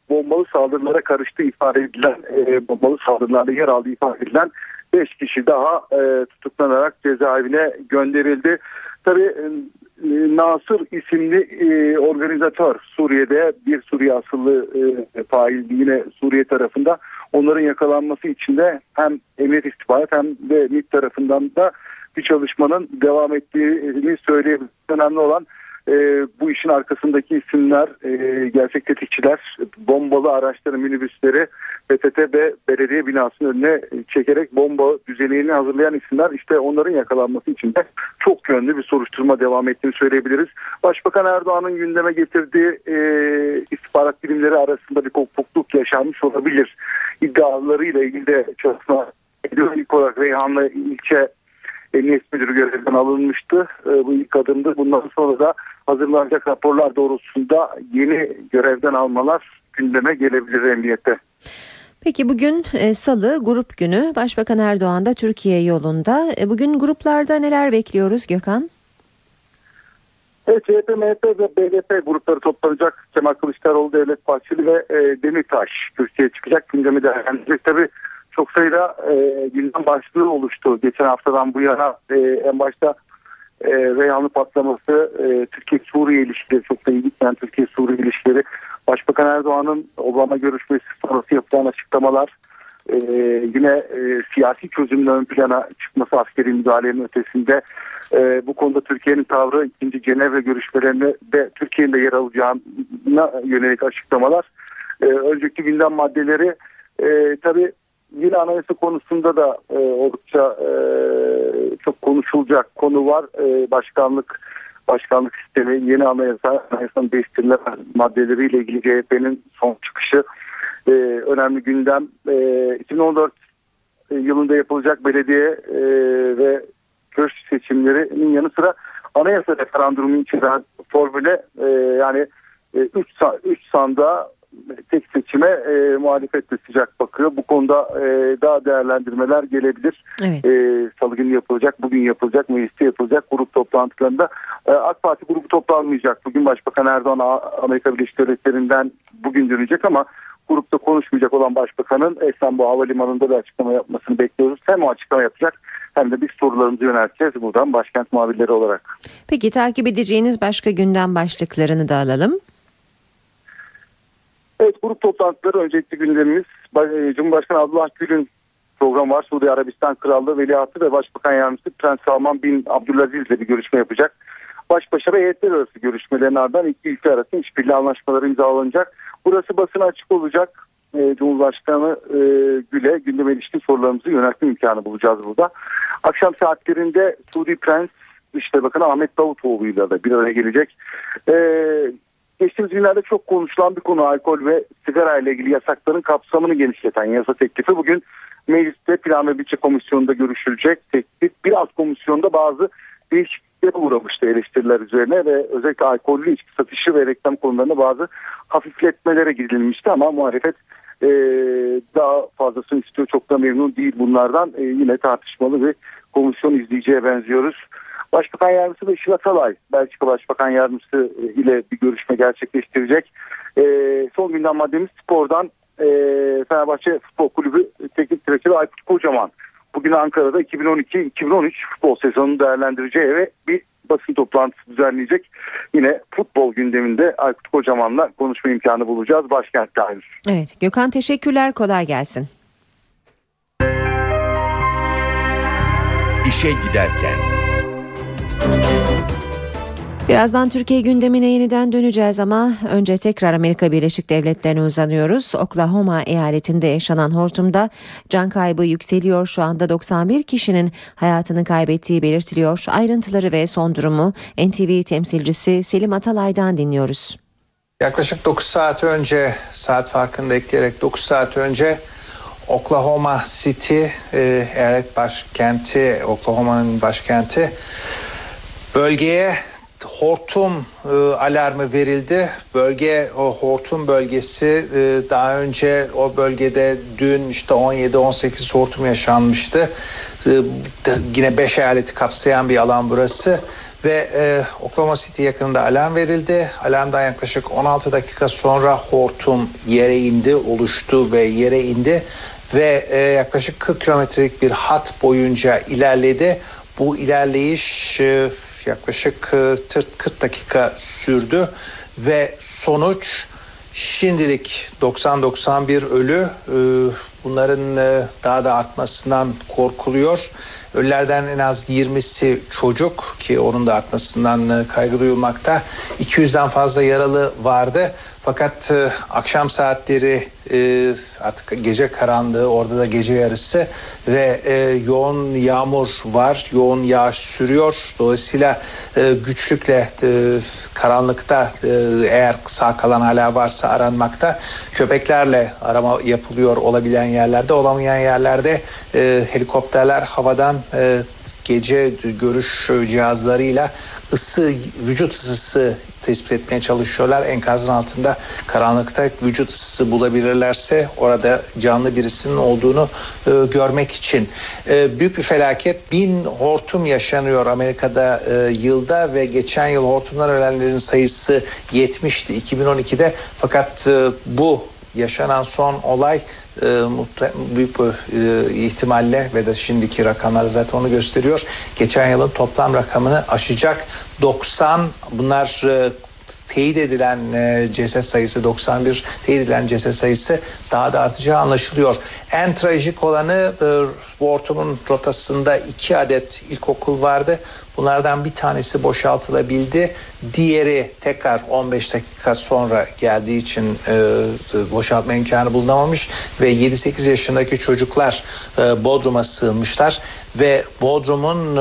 bombalı saldırılara karıştığı ifade edilen, e, bombalı saldırılarda yer aldığı ifade edilen 5 kişi daha e, tutuklanarak cezaevine gönderildi. Tabii e, Nasır isimli e, organizatör Suriye'de bir Suriye asıllı e, fail yine Suriye tarafında onların yakalanması için de hem Emniyet İstihbarat hem de MİT tarafından da bir çalışmanın devam ettiğini söyleyebiliriz. Önemli olan e, bu iş işin arkasındaki isimler, e, gerçek tetikçiler, bombalı araçları, minibüsleri PTT ve belediye binasının önüne çekerek bomba düzenini hazırlayan isimler işte onların yakalanması için de çok yönlü bir soruşturma devam ettiğini söyleyebiliriz. Başbakan Erdoğan'ın gündeme getirdiği e, istihbarat bilimleri arasında bir kopukluk yaşanmış olabilir iddialarıyla ilgili de çalışma ediyor. İlk olarak Reyhanlı ilçe Emniyet Müdürü görevden alınmıştı. E, bu ilk adımdı. Bundan sonra da hazırlanacak raporlar doğrultusunda yeni görevden almalar gündeme gelebilir emniyette. Peki bugün e, Salı grup günü Başbakan Erdoğan da Türkiye yolunda. E, bugün gruplarda neler bekliyoruz Gökhan? Evet, CHP, MHP ve BDP grupları toplanacak. Kemal Kılıçdaroğlu, Devlet Bahçeli ve e, Demirtaş kürsüye çıkacak. Gündemi değerlendirecek. Tabii çok sayıda e, gündem başlığı oluştu. Geçen haftadan bu yana e, en başta e, Reyhanlı patlaması, e, Türkiye-Suriye ilişkileri çok da iyi gitmeyen Türkiye-Suriye ilişkileri, Başbakan Erdoğan'ın Obama görüşmesi sonrası yapılan açıklamalar, e, yine e, siyasi çözümün ön plana çıkması askeri müdahalenin ötesinde e, bu konuda Türkiye'nin tavrı ikinci Cenevre görüşmelerinde de Türkiye'nin de yer alacağına yönelik açıklamalar. E, önceki gündem maddeleri e, tabii yine anayasa konusunda da e, oldukça e, çok konuşulacak konu var. E, başkanlık başkanlık sistemi yeni anayasa anayasanın değiştirilen maddeleriyle ilgili CHP'nin son çıkışı e, önemli gündem. E, 2014 yılında yapılacak belediye e, ve köşk seçimlerinin yanı sıra anayasa referandumu içeren formüle e, yani 3 e, üç sanda tek seçime e, muhalefet de sıcak bakıyor. Bu konuda e, daha değerlendirmeler gelebilir. Evet. E, Salı günü yapılacak, bugün yapılacak, mecliste yapılacak grup toplantılarında. E, AK Parti grubu toplanmayacak. Bugün Başbakan Erdoğan Amerika Birleşik Devletleri'nden bugün dönecek ama grupta konuşmayacak olan başbakanın Esenboğa Havalimanı'nda da açıklama yapmasını bekliyoruz. Hem o açıklama yapacak hem de biz sorularımızı yönelteceğiz buradan başkent muhabirleri olarak. Peki takip edeceğiniz başka gündem başlıklarını da alalım. Evet grup toplantıları öncelikli gündemimiz e, Cumhurbaşkanı Abdullah Gül'ün programı var. Suudi Arabistan Krallığı Veliahtı ve Başbakan Yardımcısı Prens Salman bin Abdülaziz ile bir görüşme yapacak. Baş başa ve heyetler arası görüşmelerin ardından iki ülke arasında işbirliği anlaşmaları imzalanacak. Burası basına açık olacak. E, Cumhurbaşkanı e, Gül'e gündeme ilişkin sorularımızı yöneltme imkanı bulacağız burada. Akşam saatlerinde Suudi Prens işte bakın Ahmet Davutoğlu ile de bir araya gelecek. E, geçtiğimiz günlerde çok konuşulan bir konu alkol ve sigara ile ilgili yasakların kapsamını genişleten yasa teklifi bugün mecliste plan ve bütçe komisyonunda görüşülecek. Teklif biraz komisyonda bazı değişikliklere uğramıştı eleştiriler üzerine ve özellikle alkollü içki satışı ve reklam konularında bazı hafifletmelere gidilmişti ama muhalefet e, daha fazlasını istiyor. Çok da memnun değil bunlardan. E, yine tartışmalı bir komisyon izleyeceğe benziyoruz. Başbakan Yardımcısı da Işıl Atalay, Belçika Başbakan Yardımcısı e, ile bir görüşme gerçekleştirecek. E, son gündem maddemiz spordan e, Fenerbahçe Futbol Kulübü Teknik Direktörü Aykut Kocaman. Bugün Ankara'da 2012-2013 futbol sezonunu değerlendireceği ve bir basın toplantısı düzenleyecek. Yine futbol gündeminde Aykut Kocaman'la konuşma imkanı bulacağız başkentte henüz. Evet Gökhan teşekkürler kolay gelsin. İşe giderken Birazdan Türkiye gündemine yeniden döneceğiz ama önce tekrar Amerika Birleşik Devletleri'ne uzanıyoruz. Oklahoma eyaletinde yaşanan hortumda can kaybı yükseliyor. Şu anda 91 kişinin hayatını kaybettiği belirtiliyor. Ayrıntıları ve son durumu NTV temsilcisi Selim Atalay'dan dinliyoruz. Yaklaşık 9 saat önce saat farkını ekleyerek 9 saat önce Oklahoma City e, eyalet başkenti Oklahoma'nın başkenti bölgeye hortum e, alarmı verildi. Bölge o hortum bölgesi e, daha önce o bölgede dün işte 17-18 hortum yaşanmıştı. E, yine 5 eyaleti kapsayan bir alan burası ve e, Oklahoma City yakınında alarm verildi. Alarmdan yaklaşık 16 dakika sonra hortum yere indi, oluştu ve yere indi ve e, yaklaşık 40 kilometrelik bir hat boyunca ilerledi. Bu ilerleyiş e, yaklaşık 40 e, dakika sürdü ve sonuç şimdilik 90-91 ölü e, bunların e, daha da artmasından korkuluyor. Ölülerden en az 20'si çocuk ki onun da artmasından kaygı duyulmakta. 200'den fazla yaralı vardı. Fakat e, akşam saatleri e, artık gece karanlığı orada da gece yarısı ve e, yoğun yağmur var. Yoğun yağış sürüyor. Dolayısıyla e, güçlükle e, karanlıkta e, eğer sağ kalan hala varsa aranmakta. Köpeklerle arama yapılıyor olabilen yerlerde. Olamayan yerlerde e, helikopterler havadan e, gece görüş cihazlarıyla ısı, vücut ısısı tespit etmeye çalışıyorlar. Enkazın altında karanlıkta vücut ısısı bulabilirlerse orada canlı birisinin olduğunu e, görmek için. E, büyük bir felaket. Bin hortum yaşanıyor Amerika'da e, yılda ve geçen yıl hortumdan ölenlerin sayısı 70'ti 2012'de. Fakat e, bu yaşanan son olay e, büyük bir e, ihtimalle ve de şimdiki rakamlar zaten onu gösteriyor. Geçen yılın toplam rakamını aşacak. 90 bunlar e, teyit edilen e, ceset sayısı 91 teyit edilen ceset sayısı daha da artacağı anlaşılıyor. En trajik olanı e, bu ortamın rotasında iki adet ilkokul vardı. Bunlardan bir tanesi boşaltılabildi. Diğeri tekrar 15 dakika sonra geldiği için e, boşaltma imkanı bulunamamış ve 7-8 yaşındaki çocuklar Bodrum'a sığınmışlar ve Bodrum'un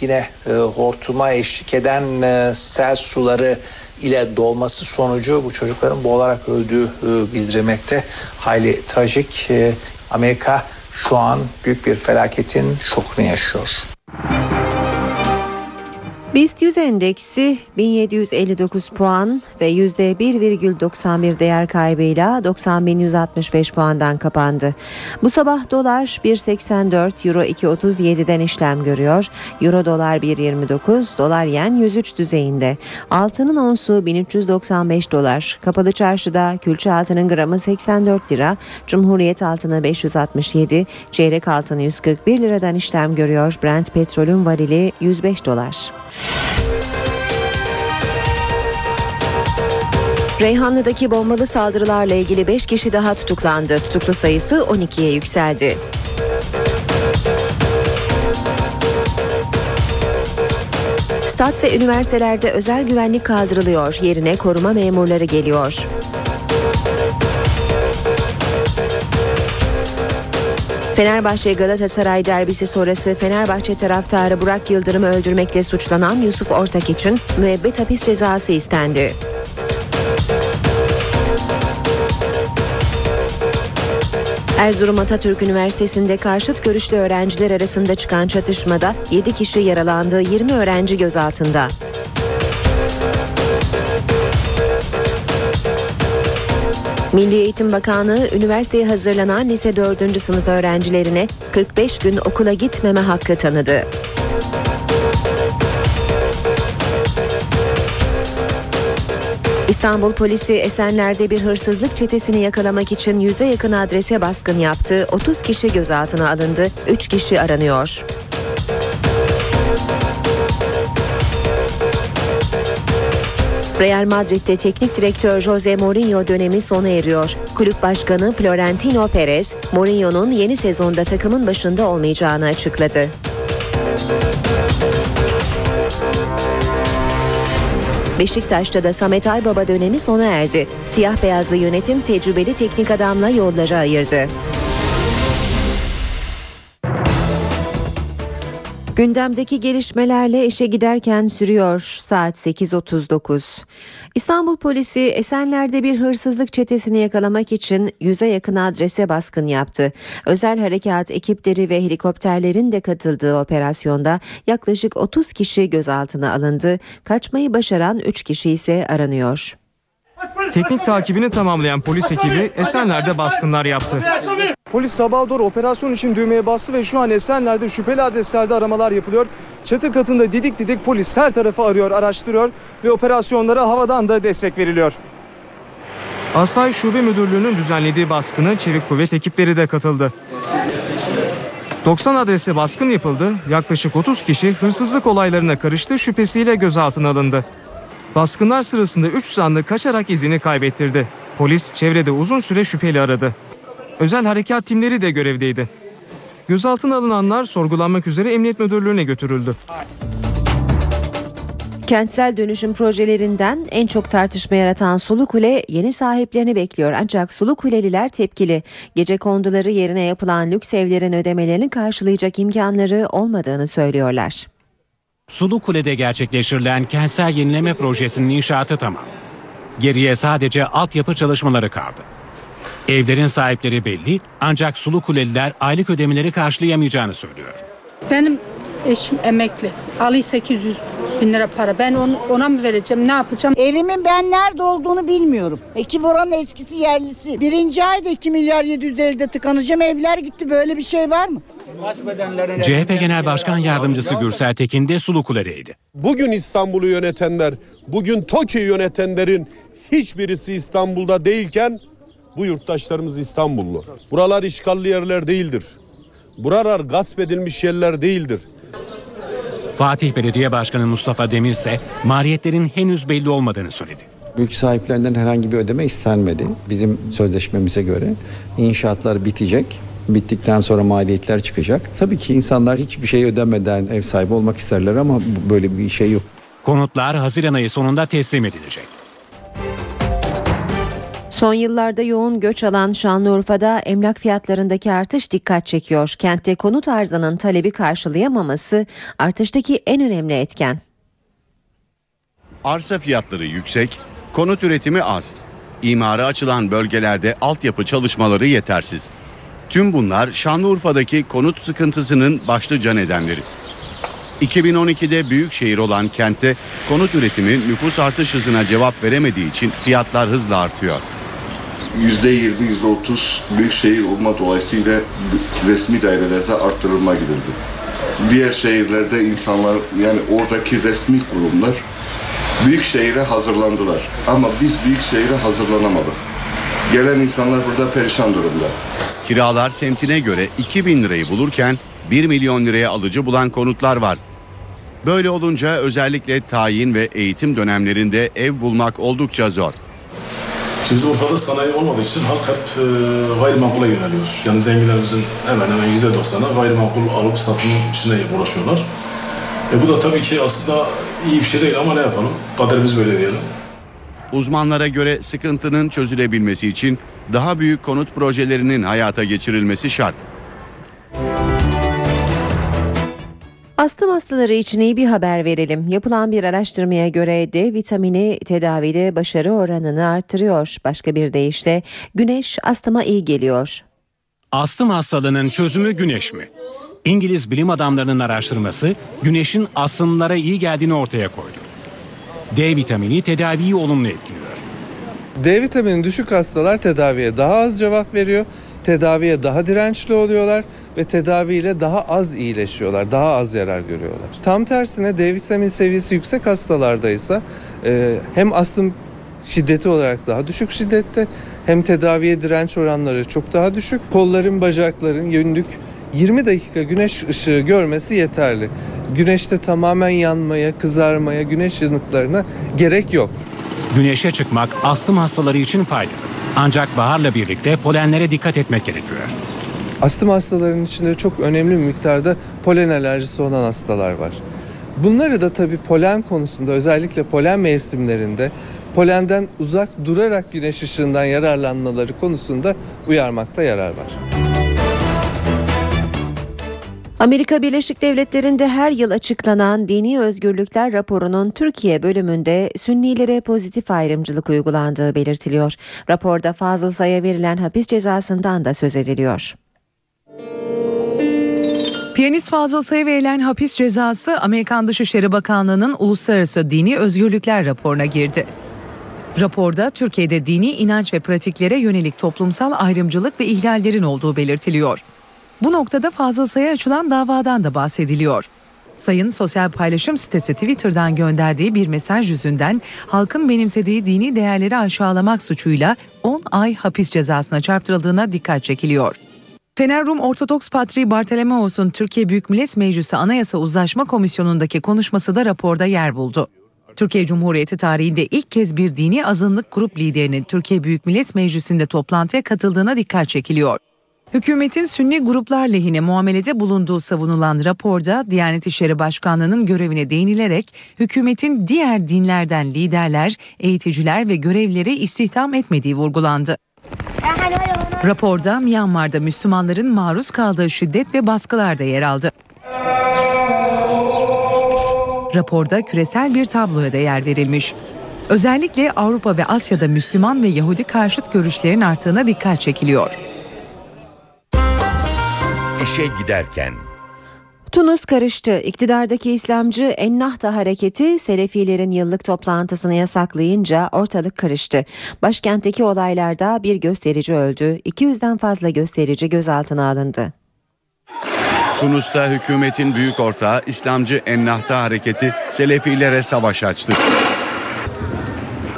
yine e, hortuma eşlik eden sel suları ile dolması sonucu bu çocukların boğularak öldüğü e, bildirilmekte. Hayli trajik. E, Amerika şu an büyük bir felaketin şokunu yaşıyor. BIST 100 endeksi 1759 puan ve %1,91 değer kaybıyla 90.165 puandan kapandı. Bu sabah dolar 1.84, euro 2.37'den işlem görüyor. Euro dolar 1.29, dolar yen 103 düzeyinde. Altının onsu 1395 dolar. Kapalı çarşıda külçe altının gramı 84 lira, Cumhuriyet altını 567, çeyrek altını 141 liradan işlem görüyor. Brent petrolün varili 105 dolar. Reyhanlı'daki bombalı saldırılarla ilgili 5 kişi daha tutuklandı. Tutuklu sayısı 12'ye yükseldi. Stat ve üniversitelerde özel güvenlik kaldırılıyor. Yerine koruma memurları geliyor. Fenerbahçe Galatasaray derbisi sonrası Fenerbahçe taraftarı Burak Yıldırım'ı öldürmekle suçlanan Yusuf Ortak için müebbet hapis cezası istendi. Erzurum Atatürk Üniversitesi'nde karşıt görüşlü öğrenciler arasında çıkan çatışmada 7 kişi yaralandı, 20 öğrenci gözaltında. Milli Eğitim Bakanlığı üniversiteye hazırlanan lise 4. sınıf öğrencilerine 45 gün okula gitmeme hakkı tanıdı. İstanbul polisi Esenler'de bir hırsızlık çetesini yakalamak için yüze yakın adrese baskın yaptı. 30 kişi gözaltına alındı, 3 kişi aranıyor. Real Madrid'de teknik direktör Jose Mourinho dönemi sona eriyor. Kulüp başkanı Florentino Perez, Mourinho'nun yeni sezonda takımın başında olmayacağını açıkladı. Beşiktaş'ta da Samet Aybaba dönemi sona erdi. Siyah beyazlı yönetim tecrübeli teknik adamla yolları ayırdı. Gündemdeki gelişmelerle işe giderken sürüyor saat 8.39. İstanbul polisi Esenler'de bir hırsızlık çetesini yakalamak için yüze yakın adrese baskın yaptı. Özel harekat ekipleri ve helikopterlerin de katıldığı operasyonda yaklaşık 30 kişi gözaltına alındı. Kaçmayı başaran 3 kişi ise aranıyor. Teknik takibini tamamlayan polis ekibi Esenler'de baskınlar yaptı. Polis sabaha doğru operasyon için düğmeye bastı ve şu an Esenler'de şüpheli adreslerde aramalar yapılıyor. Çatı katında didik didik polis her tarafı arıyor, araştırıyor ve operasyonlara havadan da destek veriliyor. Asayiş Şube Müdürlüğü'nün düzenlediği baskına çevik kuvvet ekipleri de katıldı. 90 adrese baskın yapıldı. Yaklaşık 30 kişi hırsızlık olaylarına karıştığı şüphesiyle gözaltına alındı. Baskınlar sırasında 3 zanlı kaçarak izini kaybettirdi. Polis çevrede uzun süre şüpheli aradı. Özel harekat timleri de görevdeydi. Gözaltına alınanlar sorgulanmak üzere Emniyet Müdürlüğü'ne götürüldü. Kentsel dönüşüm projelerinden en çok tartışma yaratan Sulu Kule yeni sahiplerini bekliyor. Ancak Sulu Kuleliler tepkili. Gece konduları yerine yapılan lüks evlerin ödemelerini karşılayacak imkanları olmadığını söylüyorlar. Sulu Kule'de gerçekleştirilen kentsel yenileme projesinin inşaatı tamam. Geriye sadece altyapı çalışmaları kaldı. Evlerin sahipleri belli ancak Sulu Kuleliler aylık ödemeleri karşılayamayacağını söylüyor. Benim eşim emekli. Ali 800 bin lira para. Ben onu, ona mı vereceğim? Ne yapacağım? Evimin ben nerede olduğunu bilmiyorum. Ekip oranın eskisi yerlisi. Birinci ayda 2 milyar 750'de tıkanacağım. Evler gitti. Böyle bir şey var mı? CHP Genel Başkan Yardımcısı Gürsel Tekin de Sulu Kule'deydi. Bugün İstanbul'u yönetenler, bugün TOKİ'yi yönetenlerin hiçbirisi İstanbul'da değilken bu yurttaşlarımız İstanbullu. Buralar işgalli yerler değildir. Buralar gasp edilmiş yerler değildir. Fatih Belediye Başkanı Mustafa Demir ise maliyetlerin henüz belli olmadığını söyledi. Mülk sahiplerinden herhangi bir ödeme istenmedi. Bizim sözleşmemize göre inşaatlar bitecek. Bittikten sonra maliyetler çıkacak. Tabii ki insanlar hiçbir şey ödemeden ev sahibi olmak isterler ama böyle bir şey yok. Konutlar Haziran ayı sonunda teslim edilecek. Son yıllarda yoğun göç alan Şanlıurfa'da emlak fiyatlarındaki artış dikkat çekiyor. Kentte konut arzının talebi karşılayamaması artıştaki en önemli etken. Arsa fiyatları yüksek, konut üretimi az. İmara açılan bölgelerde altyapı çalışmaları yetersiz. Tüm bunlar Şanlıurfa'daki konut sıkıntısının başlıca nedenleri. 2012'de büyük şehir olan kentte konut üretimi nüfus artış hızına cevap veremediği için fiyatlar hızla artıyor. %20, %30 büyük şehir olma dolayısıyla resmi dairelerde arttırılma gidildi. Diğer şehirlerde insanlar yani oradaki resmi kurumlar büyük şehire hazırlandılar. Ama biz büyük şehire hazırlanamadık. Gelen insanlar burada perişan durumda. Kiralar semtine göre 2000 lirayı bulurken 1 milyon liraya alıcı bulan konutlar var. Böyle olunca özellikle tayin ve eğitim dönemlerinde ev bulmak oldukça zor. Şimdi bizim Urfa'da sanayi olmadığı için halk hep e, gayrimenkula yöneliyor. Yani zenginlerimizin hemen hemen yüzde doksanı gayrimenkul alıp satım işine uğraşıyorlar. E bu da tabii ki aslında iyi bir şey değil ama ne yapalım? Kaderimiz böyle diyelim. Uzmanlara göre sıkıntının çözülebilmesi için daha büyük konut projelerinin hayata geçirilmesi şart. Astım hastaları için iyi bir haber verelim. Yapılan bir araştırmaya göre D vitamini tedavide başarı oranını artırıyor. Başka bir deyişle güneş astıma iyi geliyor. Astım hastalığının çözümü güneş mi? İngiliz bilim adamlarının araştırması güneşin astımlara iyi geldiğini ortaya koydu. D vitamini tedaviyi olumlu etkiliyor. D vitamini düşük hastalar tedaviye daha az cevap veriyor. Tedaviye daha dirençli oluyorlar ve tedaviyle daha az iyileşiyorlar, daha az yarar görüyorlar. Tam tersine D vitamini seviyesi yüksek hastalarda ise e, hem astım şiddeti olarak daha düşük şiddette hem tedaviye direnç oranları çok daha düşük. Kolların, bacakların günlük 20 dakika güneş ışığı görmesi yeterli. Güneşte tamamen yanmaya, kızarmaya, güneş yanıklarına gerek yok. Güneşe çıkmak astım hastaları için faydalı. Ancak baharla birlikte polenlere dikkat etmek gerekiyor. Astım hastalarının içinde çok önemli bir miktarda polen alerjisi olan hastalar var. Bunları da tabii polen konusunda özellikle polen mevsimlerinde polenden uzak durarak güneş ışığından yararlanmaları konusunda uyarmakta yarar var. Amerika Birleşik Devletleri'nde her yıl açıklanan Dini Özgürlükler raporunun Türkiye bölümünde Sünnilere pozitif ayrımcılık uygulandığı belirtiliyor. Raporda fazla sayı verilen hapis cezasından da söz ediliyor. Piyanist Fazıl Say'a verilen hapis cezası Amerikan Dışişleri Bakanlığı'nın Uluslararası Dini Özgürlükler raporuna girdi. Raporda Türkiye'de dini inanç ve pratiklere yönelik toplumsal ayrımcılık ve ihlallerin olduğu belirtiliyor. Bu noktada Fazıl Say'a açılan davadan da bahsediliyor. Sayın sosyal paylaşım sitesi Twitter'dan gönderdiği bir mesaj yüzünden halkın benimsediği dini değerleri aşağılamak suçuyla 10 ay hapis cezasına çarptırıldığına dikkat çekiliyor. Fener Rum Ortodoks Patriği Bartolomeos'un Türkiye Büyük Millet Meclisi Anayasa Uzlaşma Komisyonu'ndaki konuşması da raporda yer buldu. Türkiye Cumhuriyeti tarihinde ilk kez bir dini azınlık grup liderinin Türkiye Büyük Millet Meclisi'nde toplantıya katıldığına dikkat çekiliyor. Hükümetin Sünni gruplar lehine muamelede bulunduğu savunulan raporda Diyanet İşleri Başkanlığı'nın görevine değinilerek hükümetin diğer dinlerden liderler, eğiticiler ve görevleri istihdam etmediği vurgulandı. Raporda Myanmar'da Müslümanların maruz kaldığı şiddet ve baskılar da yer aldı. Raporda küresel bir tabloya da yer verilmiş. Özellikle Avrupa ve Asya'da Müslüman ve Yahudi karşıt görüşlerin arttığına dikkat çekiliyor. İşe giderken Tunus karıştı. İktidardaki İslamcı Ennahda hareketi Selefilerin yıllık toplantısını yasaklayınca ortalık karıştı. Başkentteki olaylarda bir gösterici öldü. 200'den fazla gösterici gözaltına alındı. Tunus'ta hükümetin büyük ortağı İslamcı Ennahda hareketi Selefilere savaş açtı.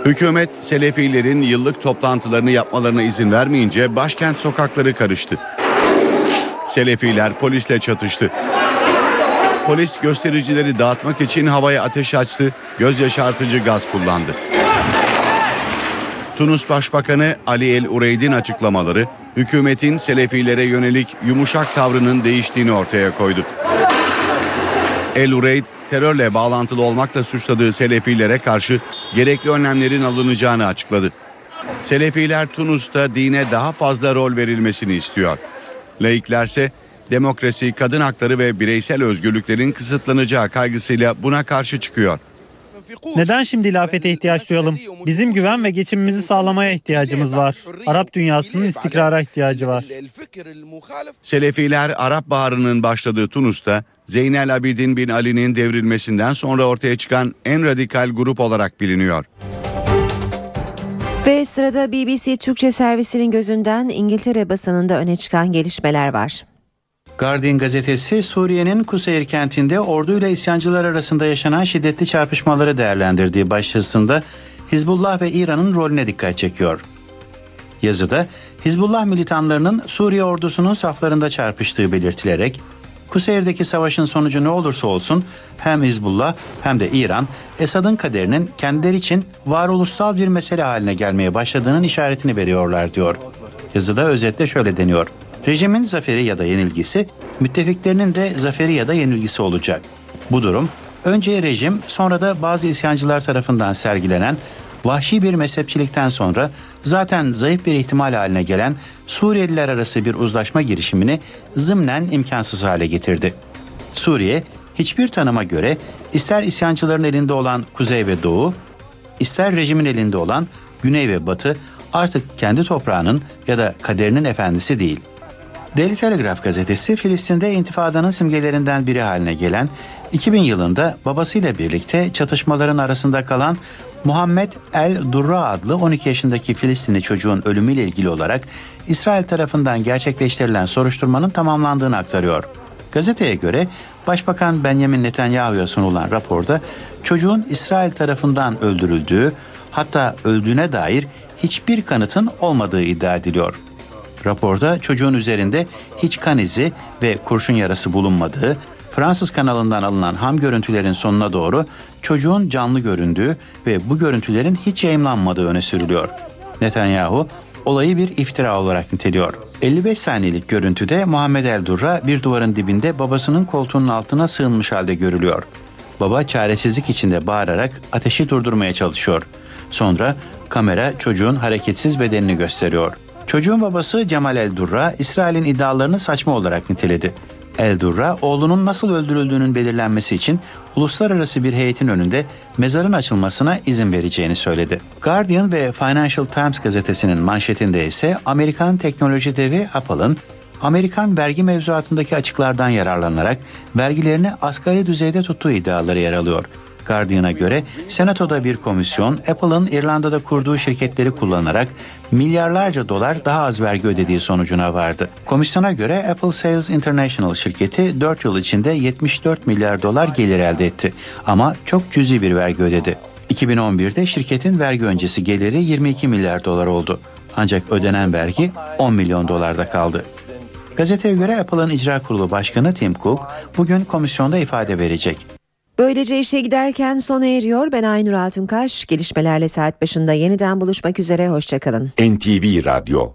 Hükümet Selefilerin yıllık toplantılarını yapmalarına izin vermeyince başkent sokakları karıştı. Selefiler polisle çatıştı. Polis göstericileri dağıtmak için havaya ateş açtı, göz yaşartıcı gaz kullandı. Tunus Başbakanı Ali El Ureyd'in açıklamaları hükümetin Selefilere yönelik yumuşak tavrının değiştiğini ortaya koydu. El Ureyd terörle bağlantılı olmakla suçladığı Selefilere karşı gerekli önlemlerin alınacağını açıkladı. Selefiler Tunus'ta dine daha fazla rol verilmesini istiyor. Laiklerse demokrasi, kadın hakları ve bireysel özgürlüklerin kısıtlanacağı kaygısıyla buna karşı çıkıyor. Neden şimdi hilafete ihtiyaç duyalım? Bizim güven ve geçimimizi sağlamaya ihtiyacımız var. Arap dünyasının istikrara ihtiyacı var. Selefiler Arap Baharı'nın başladığı Tunus'ta Zeynel Abidin bin Ali'nin devrilmesinden sonra ortaya çıkan en radikal grup olarak biliniyor. Ve sırada BBC Türkçe servisinin gözünden İngiltere basınında öne çıkan gelişmeler var. Guardian gazetesi Suriye'nin Kuseyir kentinde orduyla isyancılar arasında yaşanan şiddetli çarpışmaları değerlendirdiği başlığında Hizbullah ve İran'ın rolüne dikkat çekiyor. Yazıda Hizbullah militanlarının Suriye ordusunun saflarında çarpıştığı belirtilerek Kuseyir'deki savaşın sonucu ne olursa olsun hem Hizbullah hem de İran Esad'ın kaderinin kendileri için varoluşsal bir mesele haline gelmeye başladığının işaretini veriyorlar diyor. Yazıda özetle şöyle deniyor. Rejimin zaferi ya da yenilgisi, müttefiklerinin de zaferi ya da yenilgisi olacak. Bu durum, önce rejim sonra da bazı isyancılar tarafından sergilenen vahşi bir mezhepçilikten sonra zaten zayıf bir ihtimal haline gelen Suriyeliler arası bir uzlaşma girişimini zımnen imkansız hale getirdi. Suriye, hiçbir tanıma göre ister isyancıların elinde olan kuzey ve doğu, ister rejimin elinde olan güney ve batı artık kendi toprağının ya da kaderinin efendisi değil. Daily Telegraph gazetesi Filistin'de intifadanın simgelerinden biri haline gelen 2000 yılında babasıyla birlikte çatışmaların arasında kalan Muhammed El Durra adlı 12 yaşındaki Filistinli çocuğun ölümüyle ilgili olarak İsrail tarafından gerçekleştirilen soruşturmanın tamamlandığını aktarıyor. Gazeteye göre Başbakan Benjamin Netanyahu'ya sunulan raporda çocuğun İsrail tarafından öldürüldüğü hatta öldüğüne dair hiçbir kanıtın olmadığı iddia ediliyor. Raporda çocuğun üzerinde hiç kan izi ve kurşun yarası bulunmadığı, Fransız kanalından alınan ham görüntülerin sonuna doğru çocuğun canlı göründüğü ve bu görüntülerin hiç yayımlanmadığı öne sürülüyor. Netanyahu olayı bir iftira olarak niteliyor. 55 saniyelik görüntüde Muhammed El Durra bir duvarın dibinde babasının koltuğunun altına sığınmış halde görülüyor. Baba çaresizlik içinde bağırarak ateşi durdurmaya çalışıyor. Sonra kamera çocuğun hareketsiz bedenini gösteriyor. Çocuğun babası Cemal El Durra, İsrail'in iddialarını saçma olarak niteledi. El Durra, oğlunun nasıl öldürüldüğünün belirlenmesi için uluslararası bir heyetin önünde mezarın açılmasına izin vereceğini söyledi. Guardian ve Financial Times gazetesinin manşetinde ise Amerikan teknoloji devi Apple'ın Amerikan vergi mevzuatındaki açıklardan yararlanarak vergilerini asgari düzeyde tuttuğu iddiaları yer alıyor. Guardian'a göre Senato'da bir komisyon Apple'ın İrlanda'da kurduğu şirketleri kullanarak milyarlarca dolar daha az vergi ödediği sonucuna vardı. Komisyona göre Apple Sales International şirketi 4 yıl içinde 74 milyar dolar gelir elde etti ama çok cüzi bir vergi ödedi. 2011'de şirketin vergi öncesi geliri 22 milyar dolar oldu. Ancak ödenen vergi 10 milyon dolarda kaldı. Gazeteye göre Apple'ın icra kurulu başkanı Tim Cook bugün komisyonda ifade verecek. Böylece işe giderken sona eriyor. Ben Aynur Altunkaş. Gelişmelerle saat başında yeniden buluşmak üzere. Hoşçakalın. NTV Radyo